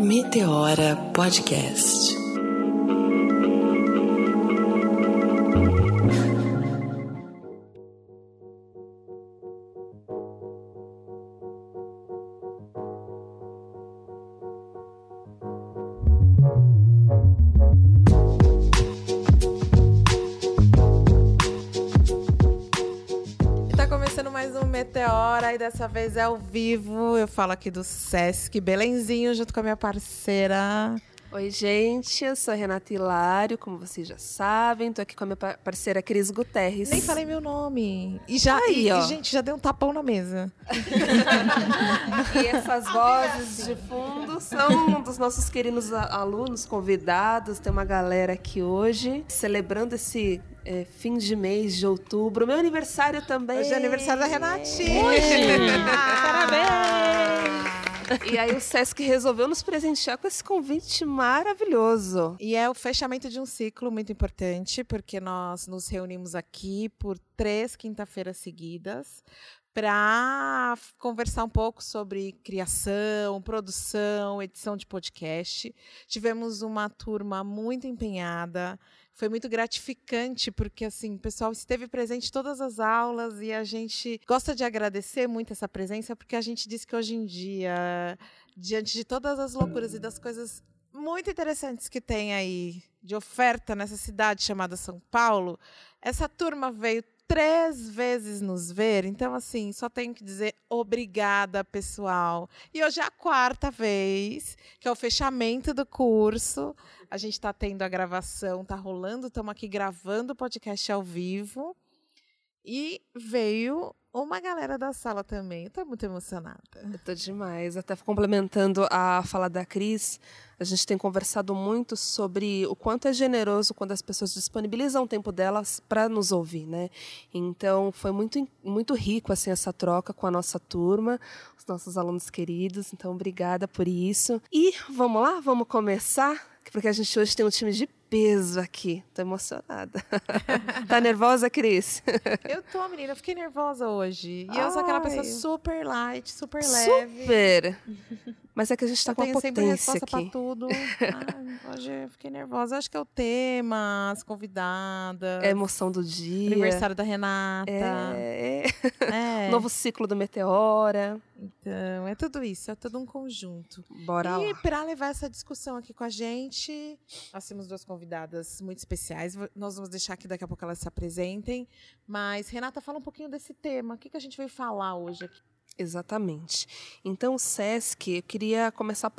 Meteora Podcast. Dessa vez é ao vivo. Eu falo aqui do Sesc Belenzinho junto com a minha parceira. Oi, gente, eu sou a Renata Hilário, como vocês já sabem, tô aqui com a minha pa- parceira Cris Guterres. Nem falei meu nome. E já, Aí, e, ó. e, gente, já deu um tapão na mesa. E essas vozes de fundo são dos nossos queridos alunos, convidados. Tem uma galera aqui hoje celebrando esse é, fim de mês de outubro. Meu aniversário também. Hoje é aniversário da Renatinha. Parabéns! E aí o Sesc resolveu nos presentear com esse convite maravilhoso. E é o fechamento de um ciclo muito importante, porque nós nos reunimos aqui por três quinta-feiras seguidas para conversar um pouco sobre criação, produção, edição de podcast. Tivemos uma turma muito empenhada. Foi muito gratificante, porque assim, o pessoal esteve presente em todas as aulas e a gente gosta de agradecer muito essa presença, porque a gente diz que hoje em dia, diante de todas as loucuras e das coisas muito interessantes que tem aí de oferta nessa cidade chamada São Paulo, essa turma veio três vezes nos ver, então assim, só tenho que dizer obrigada, pessoal. E hoje é a quarta vez, que é o fechamento do curso. A gente está tendo a gravação, tá rolando, estamos aqui gravando o podcast ao vivo. E veio uma galera da sala também. Eu tô muito emocionada. Eu tô demais. Até complementando a fala da Cris, a gente tem conversado muito sobre o quanto é generoso quando as pessoas disponibilizam o tempo delas para nos ouvir, né? Então, foi muito, muito rico assim essa troca com a nossa turma, os nossos alunos queridos. Então, obrigada por isso. E vamos lá, vamos começar, porque a gente hoje tem um time de peso aqui. Tô emocionada. tá nervosa, Cris? Eu tô, menina, eu fiquei nervosa hoje. E eu sou aquela pessoa Ai. super light, super leve. Super. Mas é que a gente tá eu com a tenho sempre potência resposta aqui. pra tudo. Ai, hoje eu fiquei nervosa. Acho que é o tema, as convidadas. É a emoção do dia. Aniversário da Renata. É, É. Novo ciclo do Meteora. Então, é tudo isso, é todo um conjunto. Bora e lá. para levar essa discussão aqui com a gente, nós temos duas convidadas muito especiais. Nós vamos deixar que daqui a pouco elas se apresentem. Mas, Renata, fala um pouquinho desse tema. O que, que a gente veio falar hoje aqui? Exatamente. Então, o SESC, eu queria começar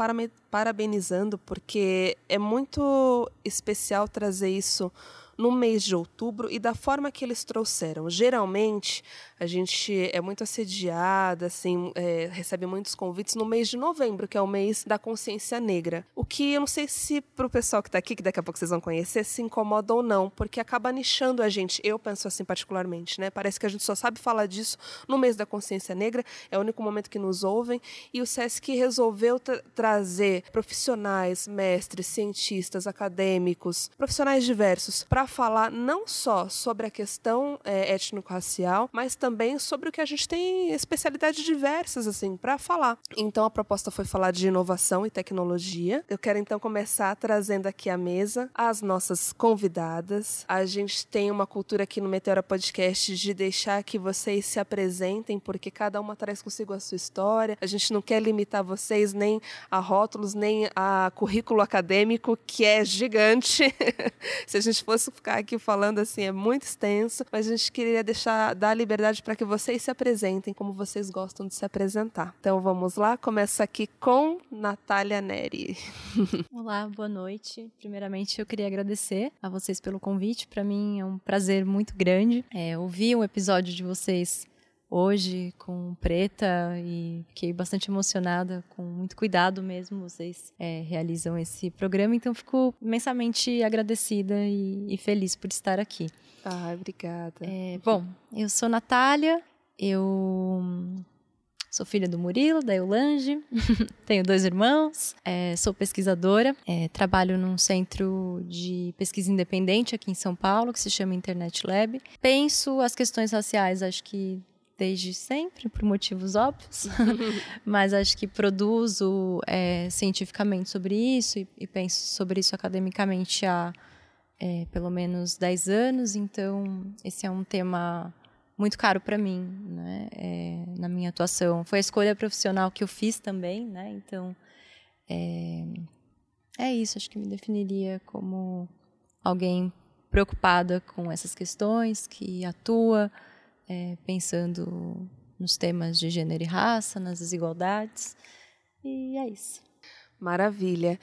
parabenizando, porque é muito especial trazer isso no mês de outubro e da forma que eles trouxeram. Geralmente, a gente é muito assediada, assim, é, recebe muitos convites no mês de novembro, que é o mês da consciência negra. O que eu não sei se para o pessoal que está aqui, que daqui a pouco vocês vão conhecer, se incomoda ou não, porque acaba nichando a gente. Eu penso assim particularmente, né? Parece que a gente só sabe falar disso no mês da consciência negra, é o único momento que nos ouvem, e o SESC resolveu tra- trazer profissionais, mestres, cientistas, acadêmicos, profissionais diversos, para falar não só sobre a questão é, étnico-racial, mas também sobre o que a gente tem especialidades diversas assim para falar. Então a proposta foi falar de inovação e tecnologia. Eu quero então começar trazendo aqui à mesa as nossas convidadas. A gente tem uma cultura aqui no Meteora Podcast de deixar que vocês se apresentem, porque cada uma traz consigo a sua história. A gente não quer limitar vocês nem a rótulos, nem a currículo acadêmico, que é gigante. Se a gente fosse ficar aqui falando assim, é muito extenso, mas a gente queria deixar dar liberdade para que vocês se apresentem como vocês gostam de se apresentar. Então vamos lá, começa aqui com Natália Neri. Olá, boa noite. Primeiramente, eu queria agradecer a vocês pelo convite. Para mim é um prazer muito grande. É, ouvi um episódio de vocês hoje com Preta e fiquei bastante emocionada, com muito cuidado mesmo. Vocês é, realizam esse programa, então fico imensamente agradecida e, e feliz por estar aqui. Ah, obrigada. É, bom, eu sou Natália, eu Sou filha do Murilo, da Eulange, tenho dois irmãos, é, sou pesquisadora, é, trabalho num centro de pesquisa independente aqui em São Paulo, que se chama Internet Lab. Penso as questões raciais, acho que desde sempre, por motivos óbvios, mas acho que produzo é, cientificamente sobre isso e, e, penso sobre isso academicamente há é, pelo menos 10 anos, então esse é um tema muito caro para mim, né, é, na minha atuação. Foi a escolha profissional que eu fiz também, né, então é, é isso, acho que me definiria como alguém preocupada com essas questões, que atua é, pensando nos temas de gênero e raça, nas desigualdades. E é isso. Maravilha.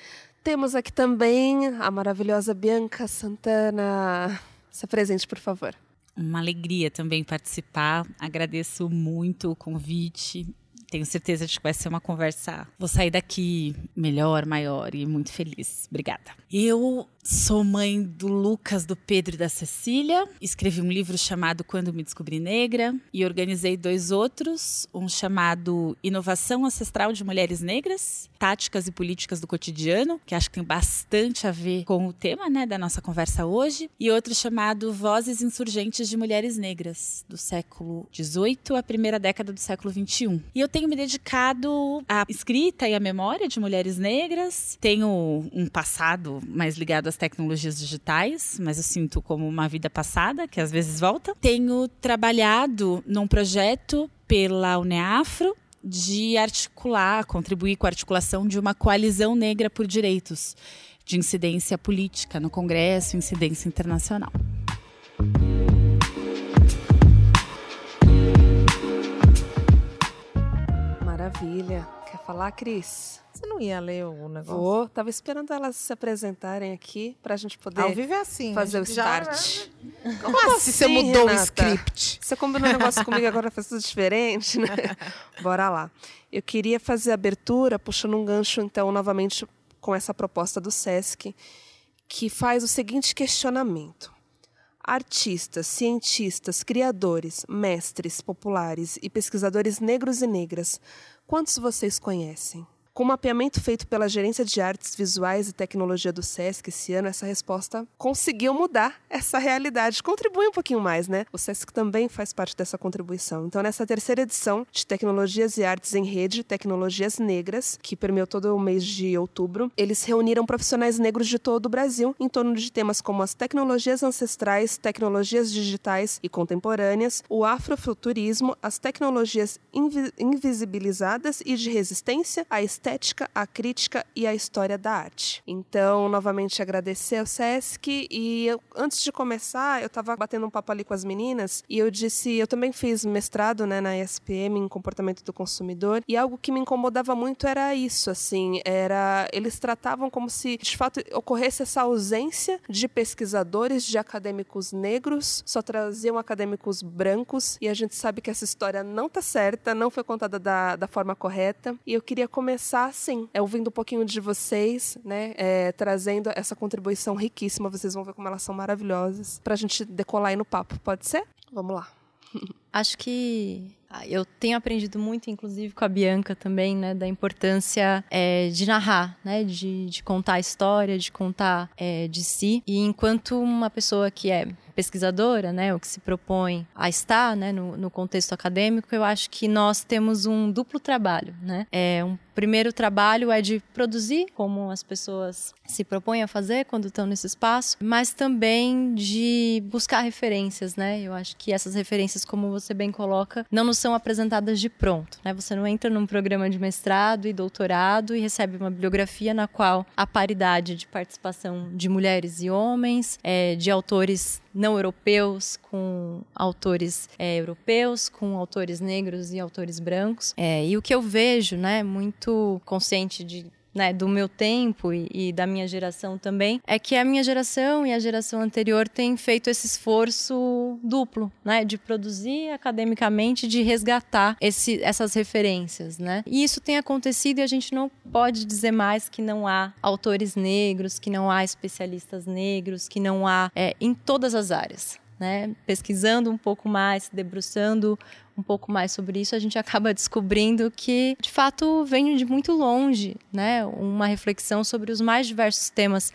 Temos aqui também a maravilhosa Bianca Santana. Se apresente, por favor. Uma alegria também participar. Agradeço muito o convite. Tenho certeza de que vai ser uma conversa. Vou sair daqui melhor, maior e muito feliz. Obrigada. Eu sou mãe do Lucas, do Pedro e da Cecília. Escrevi um livro chamado Quando Me Descobri Negra e organizei dois outros, um chamado Inovação Ancestral de Mulheres Negras, Táticas e Políticas do Cotidiano, que acho que tem bastante a ver com o tema, né, da nossa conversa hoje, e outro chamado Vozes Insurgentes de Mulheres Negras, do século XVIII à primeira década do século XXI. E eu tenho me dedicado à escrita e à memória de mulheres negras. Tenho um passado mais ligado às tecnologias digitais, mas eu sinto como uma vida passada, que às vezes volta. Tenho trabalhado num projeto pela UNEAFRO, de articular, contribuir com a articulação de uma coalizão negra por direitos de incidência política no Congresso, incidência internacional. Maravilha. Falar, Cris? Você não ia ler o negócio? Vou. Tava esperando elas se apresentarem aqui para a gente poder Ao vivo é assim, fazer o já- start. Como assim você mudou o Renata? script? Você combinou um negócio comigo agora faz tudo diferente, né? Bora lá. Eu queria fazer a abertura puxando um gancho, então, novamente com essa proposta do SESC, que faz o seguinte questionamento. Artistas, cientistas, criadores, mestres populares e pesquisadores negros e negras, quantos vocês conhecem? Com o mapeamento feito pela Gerência de Artes Visuais e Tecnologia do SESC esse ano, essa resposta conseguiu mudar essa realidade. Contribui um pouquinho mais, né? O SESC também faz parte dessa contribuição. Então, nessa terceira edição de Tecnologias e Artes em Rede, Tecnologias Negras, que permeou todo o mês de outubro, eles reuniram profissionais negros de todo o Brasil em torno de temas como as tecnologias ancestrais, tecnologias digitais e contemporâneas, o afrofuturismo, as tecnologias invi- invisibilizadas e de resistência, a estética, a crítica e a história da arte. Então, novamente agradecer ao SESC e eu, antes de começar, eu estava batendo um papo ali com as meninas e eu disse, eu também fiz mestrado, né, na ESPM em comportamento do consumidor e algo que me incomodava muito era isso, assim, era eles tratavam como se de fato ocorresse essa ausência de pesquisadores, de acadêmicos negros, só traziam acadêmicos brancos e a gente sabe que essa história não tá certa, não foi contada da, da forma correta e eu queria começar assim, é, ouvindo um pouquinho de vocês, né, é, trazendo essa contribuição riquíssima, vocês vão ver como elas são maravilhosas, pra gente decolar aí no papo, pode ser? Vamos lá. Acho que ah, eu tenho aprendido muito, inclusive com a Bianca também, né, da importância é, de narrar, né, de, de contar a história, de contar é, de si. E enquanto uma pessoa que é pesquisadora, né, ou que se propõe a estar, né, no, no contexto acadêmico, eu acho que nós temos um duplo trabalho, né. É um primeiro trabalho é de produzir, como as pessoas se propõem a fazer quando estão nesse espaço, mas também de buscar referências, né? Eu acho que essas referências, como você bem coloca, não nos são apresentadas de pronto, né? Você não entra num programa de mestrado e doutorado e recebe uma bibliografia na qual a paridade de participação de mulheres e homens, é, de autores não europeus com autores é, europeus, com autores negros e autores brancos. É, e o que eu vejo, né, muito consciente de né, do meu tempo e, e, da minha geração também, é que a minha geração e a geração anterior têm feito esse esforço duplo, né, de produzir academicamente, de resgatar esse, essas referências, né. E isso tem acontecido e a gente não pode dizer mais que não há autores negros, que não há especialistas negros, que não há é, em todas as áreas. Né? Pesquisando um pouco mais, debruçando um pouco mais sobre isso, a gente acaba descobrindo que, de fato, vem de muito longe, né? Uma reflexão sobre os mais diversos temas,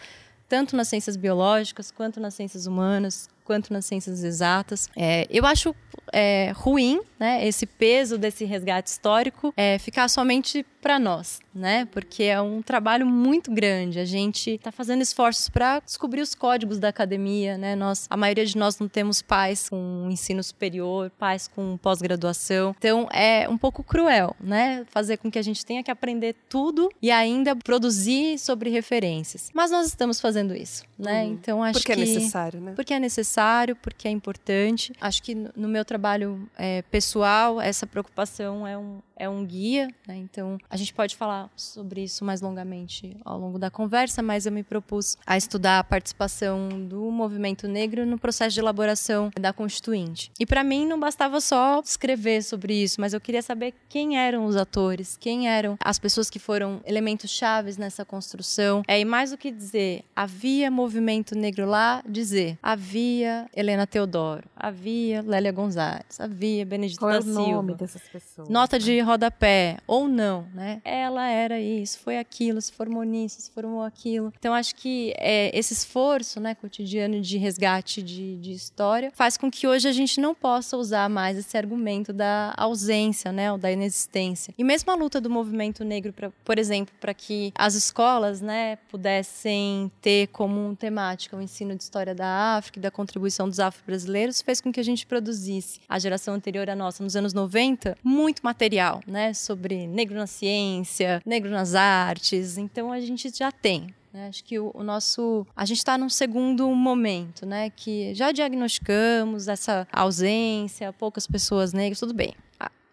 tanto nas ciências biológicas, quanto nas ciências humanas, quanto nas ciências exatas. É, eu acho é, ruim, né, esse peso desse resgate histórico é, ficar somente para nós, né? Porque é um trabalho muito grande. A gente está fazendo esforços para descobrir os códigos da academia, né? Nós, a maioria de nós não temos pais com ensino superior, pais com pós-graduação. Então é um pouco cruel, né? Fazer com que a gente tenha que aprender tudo e ainda produzir sobre referências. Mas nós estamos fazendo isso, né? Uhum. Então acho porque que é necessário, né? porque é necessário, porque é importante. Acho que no meu trabalho é, pessoal essa preocupação é um é um guia, né? então a gente pode falar sobre isso mais longamente ao longo da conversa, mas eu me propus a estudar a participação do movimento negro no processo de elaboração da Constituinte. E para mim não bastava só escrever sobre isso, mas eu queria saber quem eram os atores, quem eram as pessoas que foram elementos chaves nessa construção. É, e mais do que dizer, havia movimento negro lá, dizer, havia Helena Teodoro, havia Lélia Gonzalez, havia Benedito Qual é o Silva. nome dessas pessoas? Nota de rodapé, ou não, né? Ela era isso, foi aquilo, se formou nisso, se formou aquilo. Então, acho que é, esse esforço né, cotidiano de resgate de, de, história faz com que hoje a gente não possa usar mais esse argumento da ausência, né, ou da inexistência. E mesmo a luta do movimento negro, pra, por exemplo, para que as escolas né, pudessem ter como temática o ensino de história da África e da contribuição dos afro-brasileiros, fez com que a gente produzisse, a geração anterior à nossa, nos anos 90, muito material, né, sobre negro na ciência, negro nas artes. Então a gente já tem. Né? Acho que o, nosso. A gente está num segundo momento, né? Que já diagnosticamos essa ausência, poucas pessoas negras, tudo bem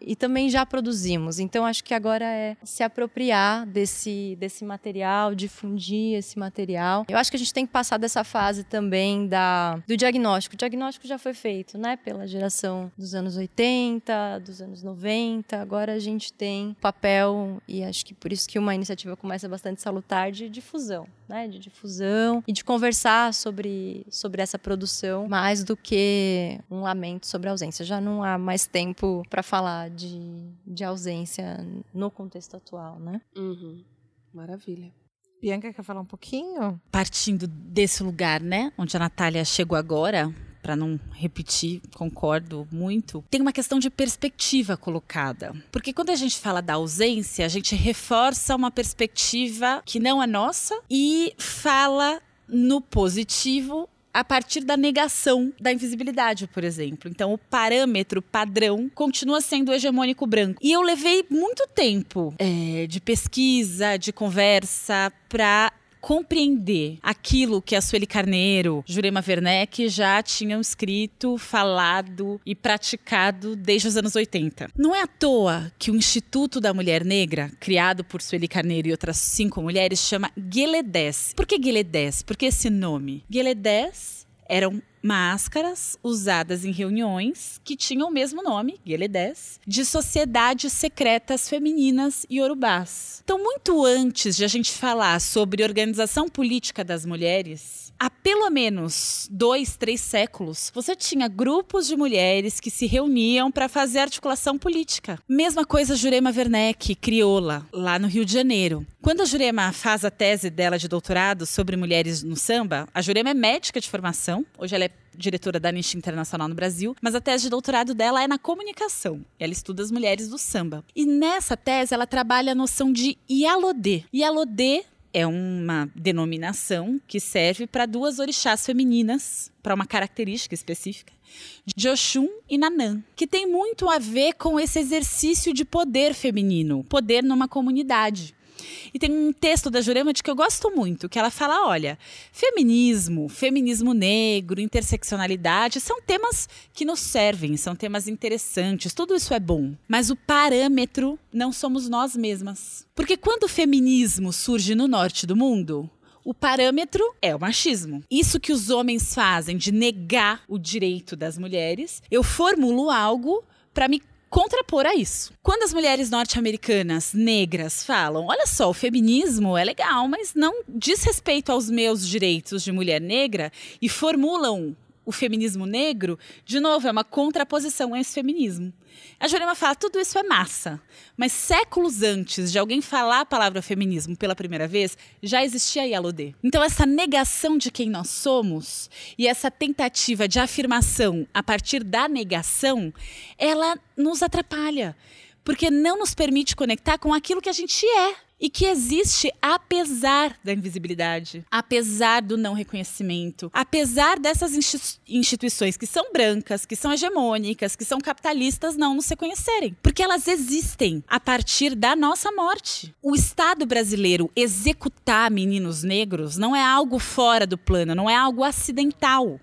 e também já produzimos. Então acho que agora é se apropriar desse, desse material, difundir esse material. Eu acho que a gente tem que passar dessa fase também da, do diagnóstico. O diagnóstico já foi feito, né, pela geração dos anos 80, dos anos 90. Agora a gente tem papel e acho que por isso que uma iniciativa começa bastante salutar de difusão, né, de difusão e de conversar sobre sobre essa produção mais do que um lamento sobre a ausência. Já não há mais tempo para falar de, de ausência no contexto atual, né? Uhum. Maravilha. Bianca quer falar um pouquinho? Partindo desse lugar, né, onde a Natália chegou agora, para não repetir, concordo muito. Tem uma questão de perspectiva colocada. Porque quando a gente fala da ausência, a gente reforça uma perspectiva que não é nossa e fala no positivo a partir da negação da invisibilidade, por exemplo. Então, o parâmetro padrão continua sendo o hegemônico branco. E eu levei muito tempo é, de pesquisa, de conversa, para compreender aquilo que a Sueli Carneiro, Jurema Werneck já tinham escrito, falado e praticado desde os anos 80. Não é à toa que o Instituto da Mulher Negra, criado por Sueli Carneiro e outras cinco mulheres, chama Gueledés. Por que Gueledés? Por que esse nome? Gueledés eram máscaras usadas em reuniões que tinham o mesmo nome, Gueledés, de sociedades secretas femininas e urubás. Então, muito antes de a gente falar sobre organização política das mulheres, há pelo menos dois, três séculos, você tinha grupos de mulheres que se reuniam para fazer articulação política. Mesma coisa Jurema Werneck, crioula, lá no Rio de Janeiro. Quando a Jurema faz a tese dela de doutorado sobre mulheres no samba, a Jurema é médica de formação, hoje ela é diretora da Anistia Internacional no Brasil, mas a tese de doutorado dela é na comunicação. Ela estuda as mulheres do samba. E nessa tese ela trabalha a noção de Ialodê. Ialodê é uma denominação que serve para duas orixás femininas, para uma característica específica, de Oxum e Nanã, que tem muito a ver com esse exercício de poder feminino, poder numa comunidade. E tem um texto da Jurema de que eu gosto muito, que ela fala: olha, feminismo, feminismo negro, interseccionalidade são temas que nos servem, são temas interessantes, tudo isso é bom. Mas o parâmetro não somos nós mesmas. Porque quando o feminismo surge no norte do mundo, o parâmetro é o machismo. Isso que os homens fazem de negar o direito das mulheres, eu formulo algo para me contrapor a isso. Quando as mulheres norte-americanas negras falam, olha só, o feminismo é legal, mas não diz respeito aos meus direitos de mulher negra e formulam o feminismo negro, de novo, é uma contraposição a esse feminismo. A Jurema fala, tudo isso é massa. Mas séculos antes de alguém falar a palavra feminismo pela primeira vez, já existia a Yalodê. Então essa negação de quem nós somos e essa tentativa de afirmação a partir da negação, ela nos atrapalha. Porque não nos permite conectar com aquilo que a gente é e que existe apesar da invisibilidade, apesar do não reconhecimento, apesar dessas instituições que são brancas, que são hegemônicas, que são capitalistas não nos reconhecerem, porque elas existem a partir da nossa morte. O Estado brasileiro executar meninos negros não é algo fora do plano, não é algo acidental.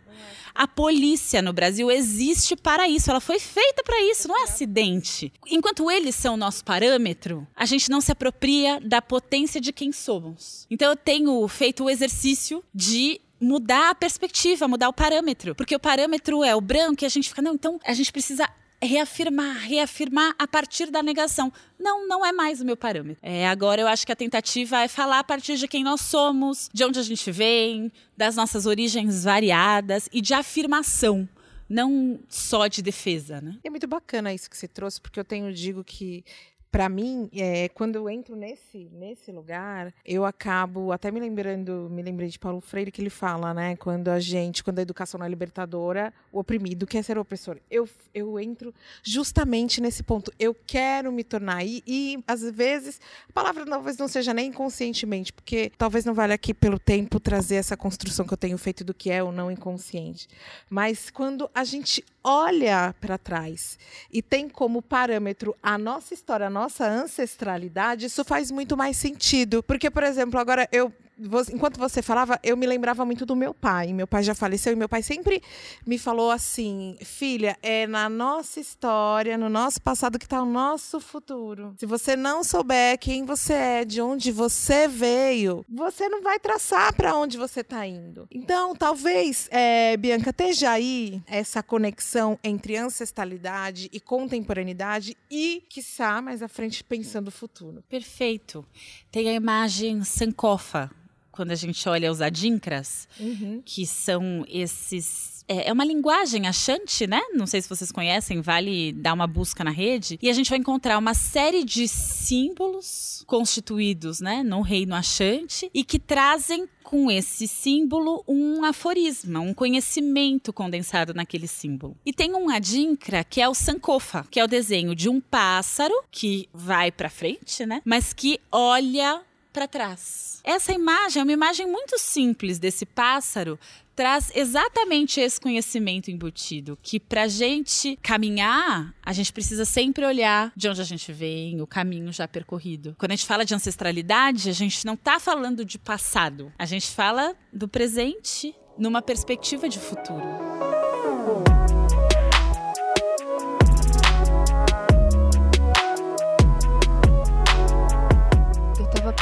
A polícia no Brasil existe para isso, ela foi feita para isso, não é acidente. Enquanto eles são o nosso parâmetro, a gente não se apropria da potência de quem somos. Então eu tenho feito o exercício de mudar a perspectiva, mudar o parâmetro. Porque o parâmetro é o branco e a gente fica, não, então a gente precisa reafirmar, reafirmar a partir da negação. Não, não é mais o meu parâmetro. É, agora eu acho que a tentativa é falar a partir de quem nós somos, de onde a gente vem, das nossas origens variadas e de afirmação não só de defesa, né? É muito bacana isso que você trouxe, porque eu tenho digo que para mim, é, quando eu entro nesse, nesse lugar, eu acabo até me lembrando, me lembrei de Paulo Freire que ele fala, né? Quando a gente, quando a educação não é libertadora, o oprimido quer ser opressor. Eu, eu entro justamente nesse ponto. Eu quero me tornar. E, e às vezes, a palavra talvez não seja nem inconscientemente, porque talvez não valha aqui pelo tempo trazer essa construção que eu tenho feito do que é ou não inconsciente. Mas quando a gente olha para trás e tem como parâmetro a nossa história, a nossa ancestralidade, isso faz muito mais sentido. Porque, por exemplo, agora eu enquanto você falava, eu me lembrava muito do meu pai. Meu pai já faleceu e meu pai sempre me falou assim: filha, é na nossa história, no nosso passado que está o nosso futuro. Se você não souber quem você é, de onde você veio, você não vai traçar para onde você está indo. Então, talvez, é, Bianca, esteja aí essa conexão entre ancestralidade e contemporaneidade e, quiçá, mais à frente, pensando o futuro. Perfeito. Tem a imagem Sankofa quando a gente olha os adinkras, uhum. que são esses é, é uma linguagem achante, né? Não sei se vocês conhecem, vale dar uma busca na rede. E a gente vai encontrar uma série de símbolos constituídos, né, no reino achante e que trazem com esse símbolo um aforisma, um conhecimento condensado naquele símbolo. E tem um adinkra que é o sankofa, que é o desenho de um pássaro que vai para frente, né? Mas que olha para trás. Essa imagem é uma imagem muito simples desse pássaro traz exatamente esse conhecimento embutido, que para gente caminhar, a gente precisa sempre olhar de onde a gente vem, o caminho já percorrido. Quando a gente fala de ancestralidade, a gente não está falando de passado, a gente fala do presente numa perspectiva de futuro.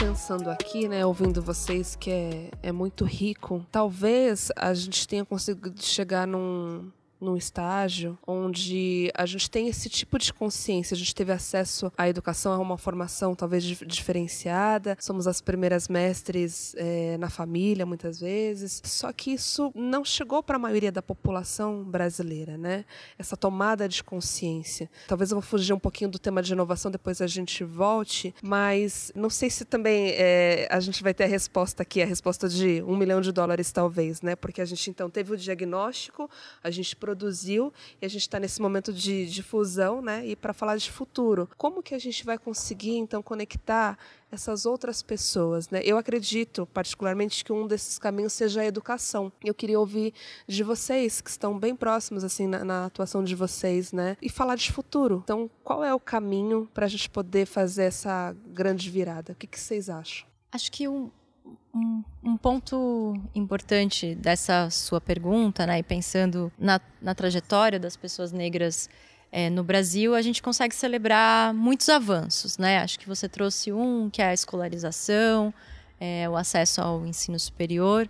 Pensando aqui, né, ouvindo vocês, que é, é muito rico. Talvez a gente tenha conseguido chegar num, num estágio onde a gente tem esse tipo de consciência, a gente teve acesso à educação, a uma formação talvez diferenciada, somos as primeiras mestres é, na família, muitas vezes. Só que isso não chegou para a maioria da população brasileira, né? Essa tomada de consciência. Talvez eu vou fugir um pouquinho do tema de inovação, depois a gente volte, mas não sei se também é, a gente vai ter a resposta aqui, a resposta de um milhão de dólares, talvez, né? Porque a gente então teve o diagnóstico, a gente produziu e a gente está nesse momento de difusão, né? E para falar de futuro, como que a gente vai conseguir então conectar essas outras pessoas, né? Eu acredito particularmente que um desses caminhos seja a educação. Eu queria ouvir de vocês que estão bem próximos assim na, na atuação de vocês, né? E falar de futuro. Então, qual é o caminho para a gente poder fazer essa grande virada? O que, que vocês acham? Acho que um, um, um, ponto importante dessa sua pergunta, né, e pensando na, na trajetória das pessoas negras é, no Brasil, a gente consegue celebrar muitos avanços. Né? Acho que você trouxe um, que é a escolarização, é, o acesso ao ensino superior.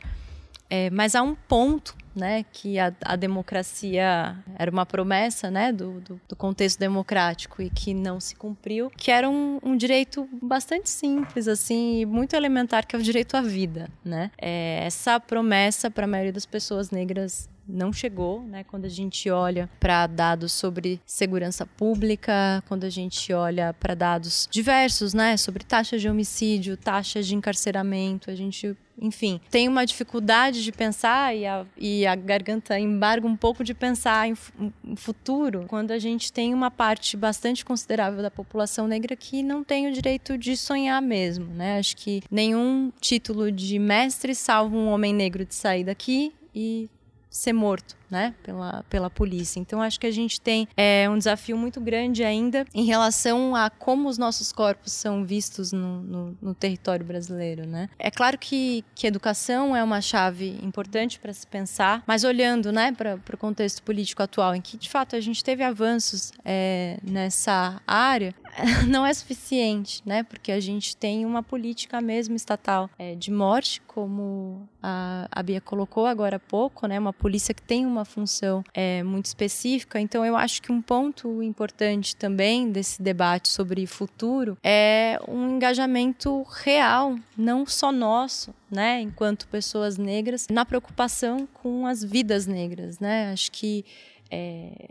É, mas há um ponto, né, que a, a democracia era uma promessa, né, do, do, do, contexto democrático e que não se cumpriu, que era um, um direito bastante simples, assim, e muito elementar, que é o direito à vida, né. É, essa promessa para a maioria das pessoas negras não chegou, né? Quando a gente olha para dados sobre segurança pública, quando a gente olha para dados diversos, né? Sobre taxas de homicídio, taxas de encarceramento, a gente enfim, tem uma dificuldade de pensar e a, e a garganta embarga um pouco de pensar em, em, futuro, quando a gente tem uma parte bastante considerável da população negra que não tem o direito de sonhar mesmo, né? Acho que nenhum título de mestre salva um homem negro de sair daqui e ser morto, né, pela, pela polícia. Então acho que a gente tem é, um desafio muito grande ainda em relação a como os nossos corpos são vistos no, no, no território brasileiro, né. É claro que, que educação é uma chave importante para se pensar, mas olhando, né, para o contexto político atual, em que de fato a gente teve avanços é, nessa área, não é suficiente, né? Porque a gente tem uma política mesmo estatal é, de morte, como a, a Bia colocou agora há pouco, né? Uma polícia que tem uma função é, muito específica. Então, eu acho que um ponto importante também desse debate sobre futuro é um engajamento real, não só nosso, né? Enquanto pessoas negras, na preocupação com as vidas negras, né? Acho que é,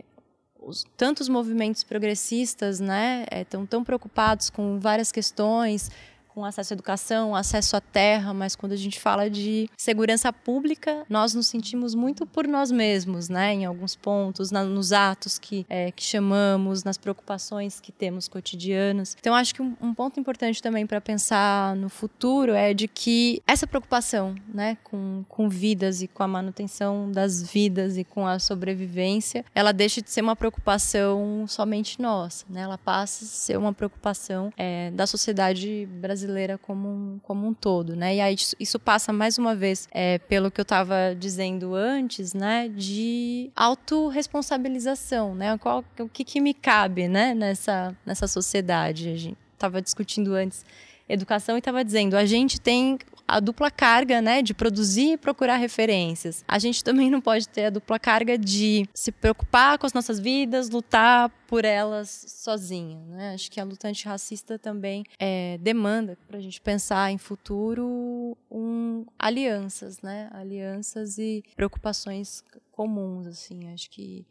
os, tantos movimentos progressistas né, estão é, tão preocupados com várias questões com acesso à educação, acesso à terra, mas quando a gente fala de segurança pública, nós nos sentimos muito por nós mesmos, né? Em alguns pontos, na, nos atos que, é, que chamamos, nas preocupações que temos cotidianas. Então, acho que um, um ponto importante também para pensar no futuro é de que essa preocupação, né, com, com vidas e com a manutenção das vidas e com a sobrevivência, ela deixa de ser uma preocupação somente nossa, né? Ela passa a ser uma preocupação é, da sociedade brasileira brasileira como um, como um todo, né? E aí isso, isso passa mais uma vez é, pelo que eu estava dizendo antes, né? De autorresponsabilização, né? Qual, o que, que me cabe, né? Nessa, nessa sociedade. A gente estava discutindo antes educação e estava dizendo a gente tem a dupla carga, né, de produzir e procurar referências. A gente também não pode ter a dupla carga de se preocupar com as nossas vidas, lutar por elas sozinha, né? Acho que a luta antirracista também é, demanda para a gente pensar em futuro um, alianças, né? Alianças e preocupações comuns, assim. Acho que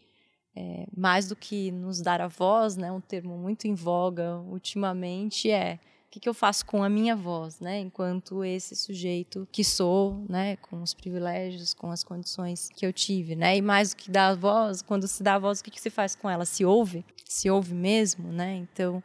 é, mais do que nos dar a voz, né? Um termo muito em voga ultimamente é que, que eu faço com a minha voz, né? Enquanto esse sujeito que sou, né? Com os privilégios, com as condições que eu tive, né? E mais do que dar a voz, quando se dá a voz, o que, que se faz com ela? Se ouve? Se ouve mesmo, né? Então,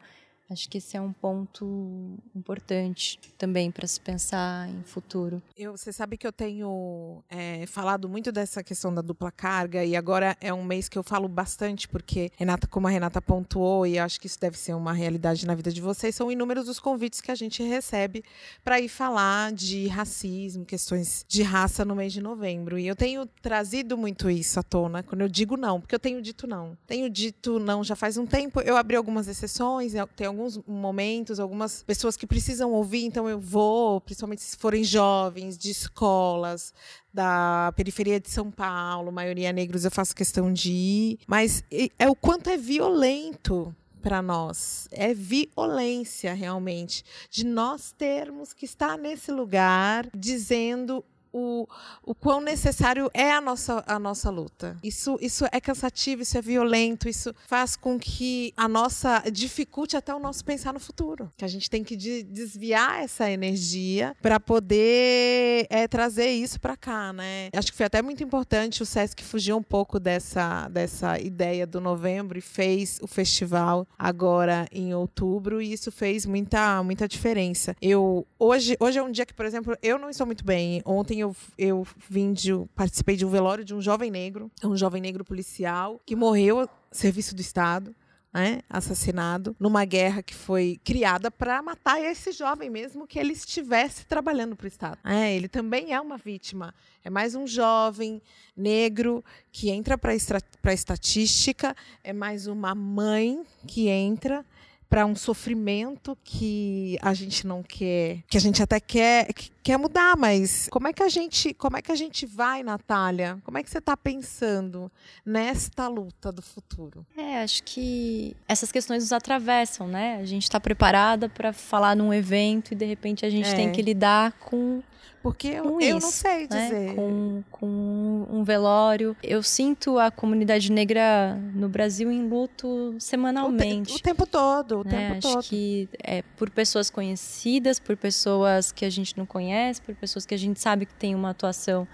Acho que esse é um ponto importante também para se pensar em futuro. Eu, você sabe que eu tenho é, falado muito dessa questão da dupla carga e agora é um mês que eu falo bastante porque Renata, como a Renata pontuou e acho que isso deve ser uma realidade na vida de vocês, são inúmeros os convites que a gente recebe para ir falar de racismo, questões de raça no mês de novembro. E eu tenho trazido muito isso à tona quando eu digo não, porque eu tenho dito não. Tenho dito não já faz um tempo. Eu abri algumas exceções, tem alguns alguns momentos, algumas pessoas que precisam ouvir, então eu vou, principalmente se forem jovens, de escolas, da periferia de São Paulo, maioria negros, eu faço questão de ir. Mas é o quanto é violento para nós. É violência, realmente, de nós termos que estar nesse lugar dizendo o, o quão necessário é a nossa, a nossa luta. Isso, isso é cansativo, isso é violento, isso faz com que a nossa dificulte até o nosso pensar no futuro. Que a gente tem que de, desviar essa energia para poder é, trazer isso para cá, né? Acho que foi até muito importante o Sesc fugir um pouco dessa, dessa ideia do novembro e fez o festival agora em outubro e isso fez muita, muita diferença. Eu hoje, hoje é um dia que, por exemplo, eu não estou muito bem. Ontem eu, eu vim de, participei de um velório de um jovem negro, um jovem negro policial, que morreu a serviço do Estado. Né, assassinado numa guerra que foi criada para matar esse jovem mesmo que ele estivesse trabalhando para o Estado. É, ele também é uma vítima. É mais um jovem negro que entra para a estatística, é mais uma mãe que entra para um sofrimento que a gente não quer, que a gente até quer, quer mudar, mas como é que a gente, como é que a gente vai, Natália? Como é que você está pensando nesta luta do futuro? É, acho que essas questões nos atravessam, né? A gente está preparada para falar num evento e de repente a gente é. tem que lidar com Porque eu, com eu isso, não sei né? dizer. Com, com um velório. Eu sinto a comunidade negra no Brasil em luto O, te- semanalmente. o tempo todo, o né? tempo Acho todo. que é por pessoas conhecidas, por pessoas que a gente não conhece, por pessoas que a gente sabe que tem uma atuação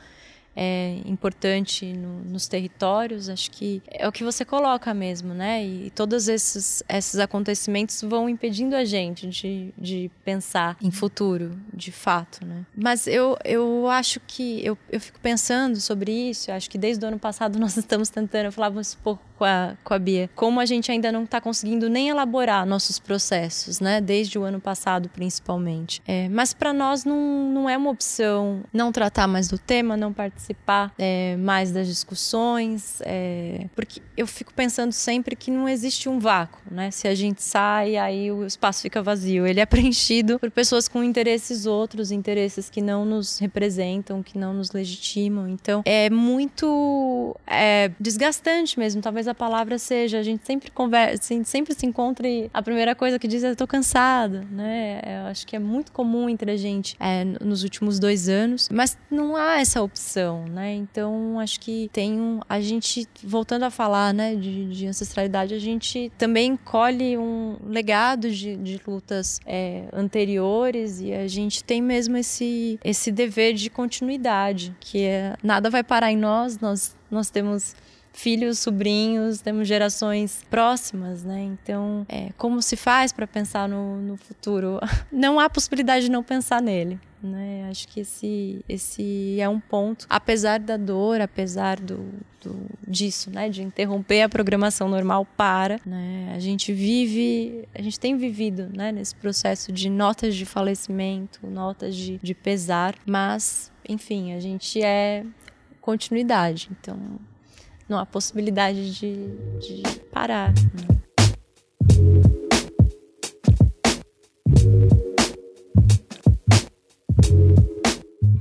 é, importante no- nos territórios. Acho que é o que você coloca mesmo, né? E todos esses, esses acontecimentos vão impedindo a gente de, de pensar em futuro, de fato, né? Mas eu, eu acho que eu, eu fico pensando sobre isso. Acho que desde o ano passado nós estamos tentando, eu falava isso pouco com a, com a Bia, como a gente ainda não está conseguindo nem elaborar nossos processos, né? Desde o ano passado, principalmente. É, mas para nós não, não é uma opção não tratar mais do tema, não participar é, mais das discussões, é, porque eu fico pensando sempre que não existe um vácuo, né? Se a gente sai, aí o espaço fica vazio. Ele é preenchido por pessoas com interesses outros, interesses que não nos representam, que não nos legitimam. Então, é muito é, desgastante mesmo. Talvez a palavra seja. A gente sempre conversa, sempre se encontra e a primeira coisa que diz é: tô cansada, né? Eu acho que é muito comum entre a gente é, nos últimos dois anos, mas não há essa opção, né? Então, acho que tem um. A gente, voltando a falar, né, de, de ancestralidade, a gente também colhe um legado de, de lutas é, anteriores e a gente tem mesmo esse, esse dever de continuidade, que é nada vai parar em nós, nós, nós temos filhos, sobrinhos, temos gerações próximas, né? Então, é, como se faz para pensar no, no futuro? Não há possibilidade de não pensar nele. Né? Acho que esse, esse é um ponto, apesar da dor, apesar do, do disso, né, de interromper a programação normal para, né, a gente vive, a gente tem vivido, né, nesse processo de notas de falecimento, notas de, de pesar, mas, enfim, a gente é continuidade, então não há possibilidade de, de parar. Né?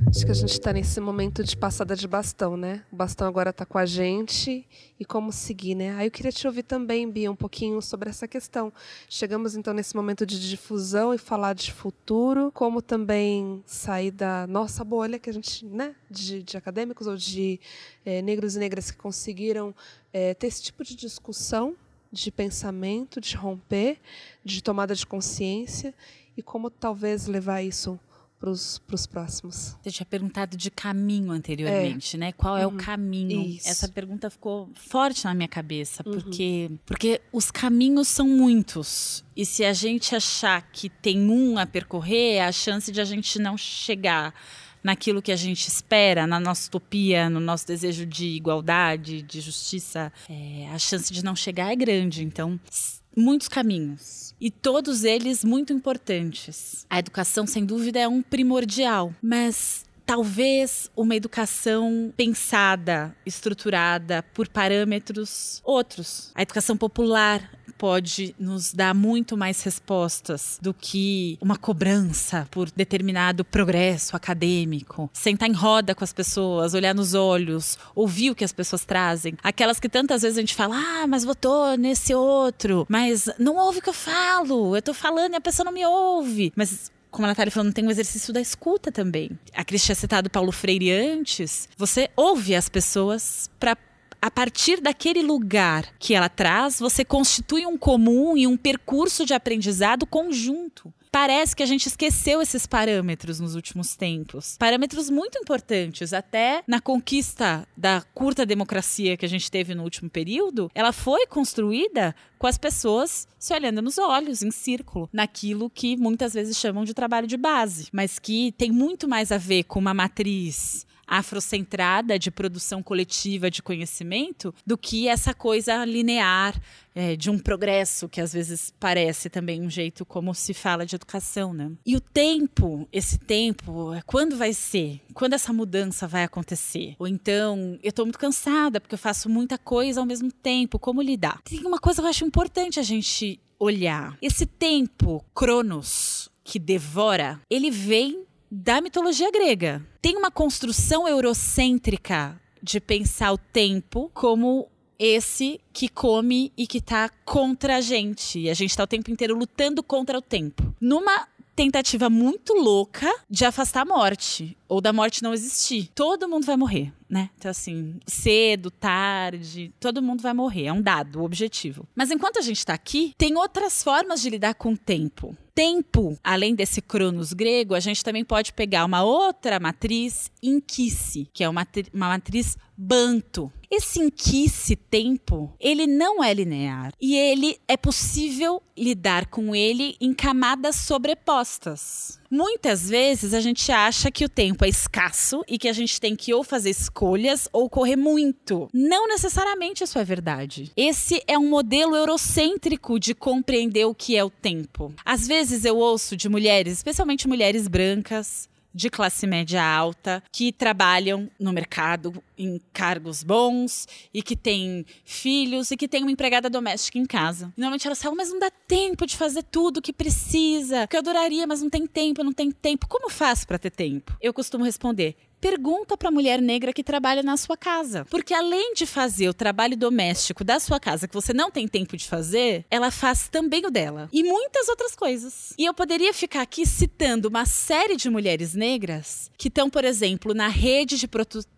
Acho que a gente está nesse momento de passada de bastão, né? O bastão agora está com a gente e como seguir, né? Aí eu queria te ouvir também, Bia, um pouquinho sobre essa questão. Chegamos então nesse momento de difusão e falar de futuro, como também sair da nossa bolha que a gente, né, de, de acadêmicos ou de eh, negros e negras que conseguiram eh, ter esse tipo de discussão, de pensamento, de romper, de tomada de consciência e como talvez levar isso para os próximos. Você tinha perguntado de caminho anteriormente, é. né? Qual é Uhum. o caminho? Isso. Essa pergunta ficou forte na minha cabeça, porque, porque os caminhos são muitos. E se a gente achar que tem um a percorrer, a chance de a gente não chegar naquilo que a gente espera, na nossa utopia, no nosso desejo de igualdade, de justiça, é, a chance de não chegar é grande. Então, muitos caminhos. E todos eles muito importantes. A educação, sem dúvida, é um primordial, mas talvez uma educação pensada, estruturada por parâmetros outros. A educação popular pode nos dar muito mais respostas do que uma cobrança por determinado progresso acadêmico. Sentar em roda com as pessoas, olhar nos olhos, ouvir o que as pessoas trazem. Aquelas que tantas vezes a gente fala, ah, mas votou nesse outro, mas não ouve o que eu falo, eu tô falando e a pessoa não me ouve. Mas como a Natália falou, não tem o exercício da escuta também. A Cris tinha citado Paulo Freire antes. Você ouve as pessoas para a partir daquele lugar que ela traz, você constitui um comum e um percurso de aprendizado conjunto. Parece que a gente esqueceu esses parâmetros nos últimos tempos. Parâmetros muito importantes, até na conquista da curta democracia que a gente teve no último período, ela foi construída com as pessoas se olhando nos olhos, em círculo, naquilo que muitas vezes chamam de trabalho de base, mas que tem muito mais a ver com uma matriz afrocentrada de produção coletiva de conhecimento do que essa coisa linear é, de um progresso que às vezes parece também um jeito como se fala de educação, né? E o tempo, esse tempo, é quando vai ser? Quando essa mudança vai acontecer? Ou então, eu tô muito cansada porque eu faço muita coisa ao mesmo tempo, como lidar? Tem uma coisa que eu acho importante a gente olhar. Esse tempo, cronos, que devora, ele vem da mitologia grega. Tem uma construção eurocêntrica de pensar o tempo como esse que come e que tá contra a gente. E a gente tá o tempo inteiro lutando contra o tempo. Numa tentativa muito louca de afastar a morte ou da morte não existir. Todo mundo vai morrer, né? Então, assim, cedo, tarde, todo mundo vai morrer. É um dado, o objetivo. Mas enquanto a gente está aqui, tem outras formas de lidar com o tempo. Tempo, além desse cronos grego, a gente também pode pegar uma outra matriz, inquice, que é uma, uma matriz banto. Esse inquice tempo, ele não é linear e ele é possível lidar com ele em camadas sobrepostas. Muitas vezes a gente acha que o tempo é escasso e que a gente tem que ou fazer escolhas ou correr muito. Não necessariamente isso é verdade. Esse é um modelo eurocêntrico de compreender o que é o tempo. Às vezes eu ouço de mulheres, especialmente mulheres brancas, de classe média alta que trabalham no mercado em cargos bons e que têm filhos e que têm uma empregada doméstica em casa. Normalmente elas falam, mas não dá tempo de fazer tudo que precisa, que eu adoraria, mas não tem tempo, não tem tempo. Como faço para ter tempo? Eu costumo responder: pergunta para a mulher negra que trabalha na sua casa. Porque além de fazer o trabalho doméstico da sua casa que você não tem tempo de fazer, ela faz também o dela. E muitas outras coisas. E eu poderia ficar aqui citando uma série de mulheres negras que estão, por exemplo, na rede de,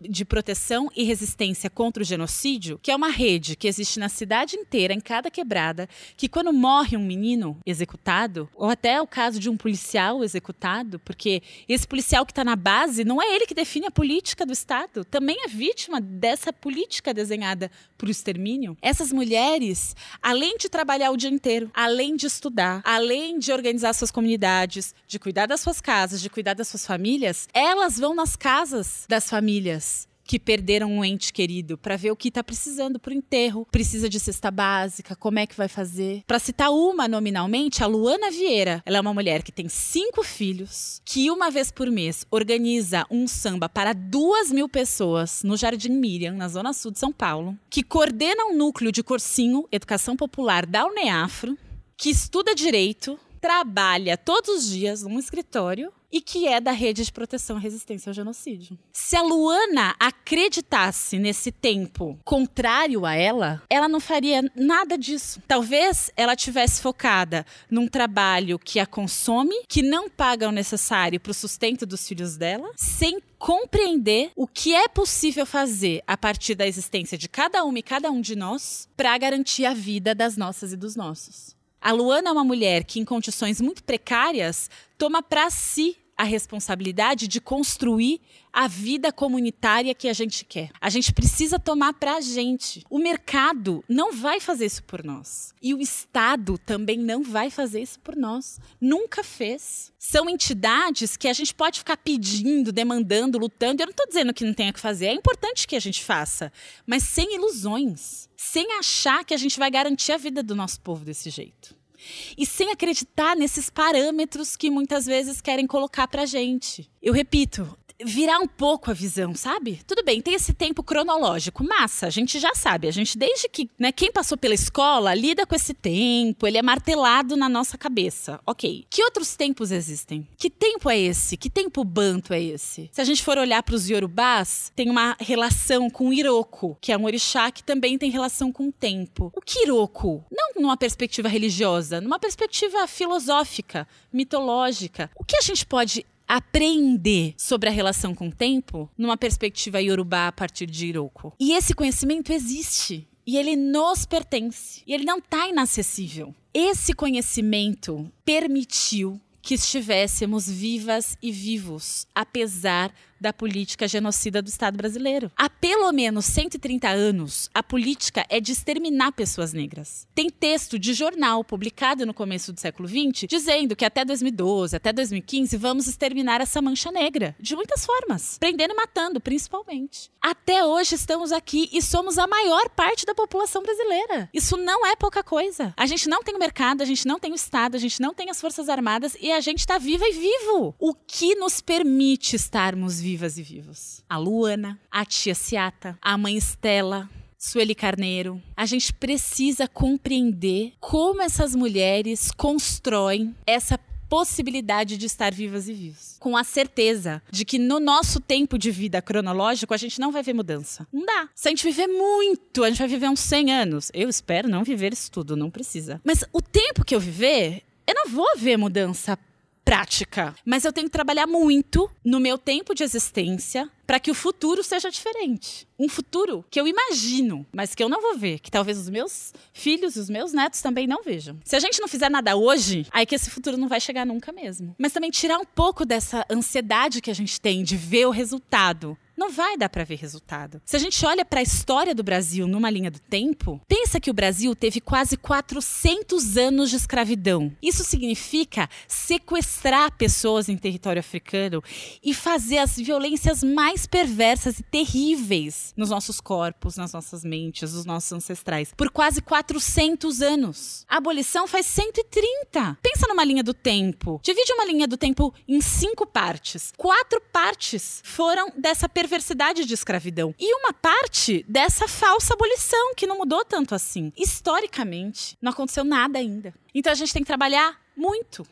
de proteção e resistência contra o genocídio, que é uma rede que existe na cidade inteira, em cada quebrada, que quando morre um menino executado, ou até o caso de um policial executado, porque esse policial que está na base não é ele que defende define a política do Estado, também é vítima dessa política desenhada para o extermínio. Essas mulheres, além de trabalhar o dia inteiro, além de estudar, além de organizar suas comunidades, de cuidar das suas casas, de cuidar das suas famílias, elas vão nas casas das famílias que perderam um ente querido para ver o que está precisando para o enterro. Precisa de cesta básica, como é que vai fazer? Para citar uma nominalmente, a Luana Vieira. Ela é uma mulher que tem cinco filhos, que uma vez por mês organiza um samba para duas mil pessoas no Jardim Miriam, na Zona Sul de São Paulo, que coordena um núcleo de cursinho Educação Popular da Uneafro, que estuda direito, trabalha todos os dias num escritório e que é da Rede de Proteção e Resistência ao Genocídio. Se a Luana acreditasse nesse tempo contrário a ela, ela não faria nada disso. Talvez ela tivesse focada num trabalho que a consome, que não paga o necessário para o sustento dos filhos dela, sem compreender o que é possível fazer a partir da existência de cada uma e cada um de nós para garantir a vida das nossas e dos nossos. A Luana é uma mulher que, em condições muito precárias, toma para si a responsabilidade de construir a vida comunitária que a gente quer. A gente precisa tomar para a gente. O mercado não vai fazer isso por nós. E o Estado também não vai fazer isso por nós. Nunca fez. São entidades que a gente pode ficar pedindo, demandando, lutando. Eu não estou dizendo que não tenha que fazer. É importante que a gente faça. Mas sem ilusões. Sem achar que a gente vai garantir a vida do nosso povo desse jeito e sem acreditar nesses parâmetros que muitas vezes querem colocar para gente. Eu repito, virar um pouco a visão, sabe? Tudo bem, tem esse tempo cronológico, massa, a gente já sabe, a gente desde que, né, quem passou pela escola lida com esse tempo, ele é martelado na nossa cabeça. OK. Que outros tempos existem? Que tempo é esse? Que tempo banto é esse? Se a gente for olhar para os iorubás, tem uma relação com o Iroko, que é um orixá que também tem relação com o tempo. O que Iroko? Não numa perspectiva religiosa, numa perspectiva filosófica, mitológica. O que a gente pode aprender sobre a relação com o tempo numa perspectiva iorubá a partir de Iroko. E esse conhecimento existe. E ele nos pertence. E ele não está inacessível. Esse conhecimento permitiu que estivéssemos vivas e vivos, apesar da política genocida do Estado brasileiro. Há pelo menos 130 anos, a política é de exterminar pessoas negras. Tem texto de jornal publicado no começo do século XX dizendo que até 2012, até 2015, vamos exterminar essa mancha negra. De muitas formas. Prendendo e matando, principalmente. Até hoje estamos aqui e somos a maior parte da população brasileira. Isso não é pouca coisa. A gente não tem o mercado, a gente não tem o Estado, a gente não tem as Forças Armadas e a gente está viva e vivo. O que nos permite estarmos vivos? Vivas e vivos. A Luana, a tia Ciata, a mãe Estela, Sueli Carneiro. A gente precisa compreender como essas mulheres constroem essa possibilidade de estar vivas e vivos. Com a certeza de que no nosso tempo de vida cronológico a gente não vai ver mudança. Não dá. Se a gente viver muito, a gente vai viver uns 100 anos. Eu espero não viver isso tudo, não precisa. Mas o tempo que eu viver, eu não vou ver mudança prática. Mas eu tenho que trabalhar muito no meu tempo de existência para que o futuro seja diferente. Um futuro que eu imagino, mas que eu não vou ver, que talvez os meus filhos e os meus netos também não vejam. Se a gente não fizer nada hoje, aí que esse futuro não vai chegar nunca mesmo. Mas também tirar um pouco dessa ansiedade que a gente tem de ver o resultado não vai dar para ver resultado. Se a gente olha para a história do Brasil numa linha do tempo, pensa que o Brasil teve quase 400 anos de escravidão. Isso significa sequestrar pessoas em território africano e fazer as violências mais perversas e terríveis nos nossos corpos, nas nossas mentes, dos nossos ancestrais, por quase 400 anos. A abolição faz 130. Pensa numa linha do tempo. Divide uma linha do tempo em cinco partes. Quatro partes foram dessa perversidade perversidade de escravidão. E uma parte dessa falsa abolição, que não mudou tanto assim. Historicamente, não aconteceu nada ainda. Então a gente tem que trabalhar muito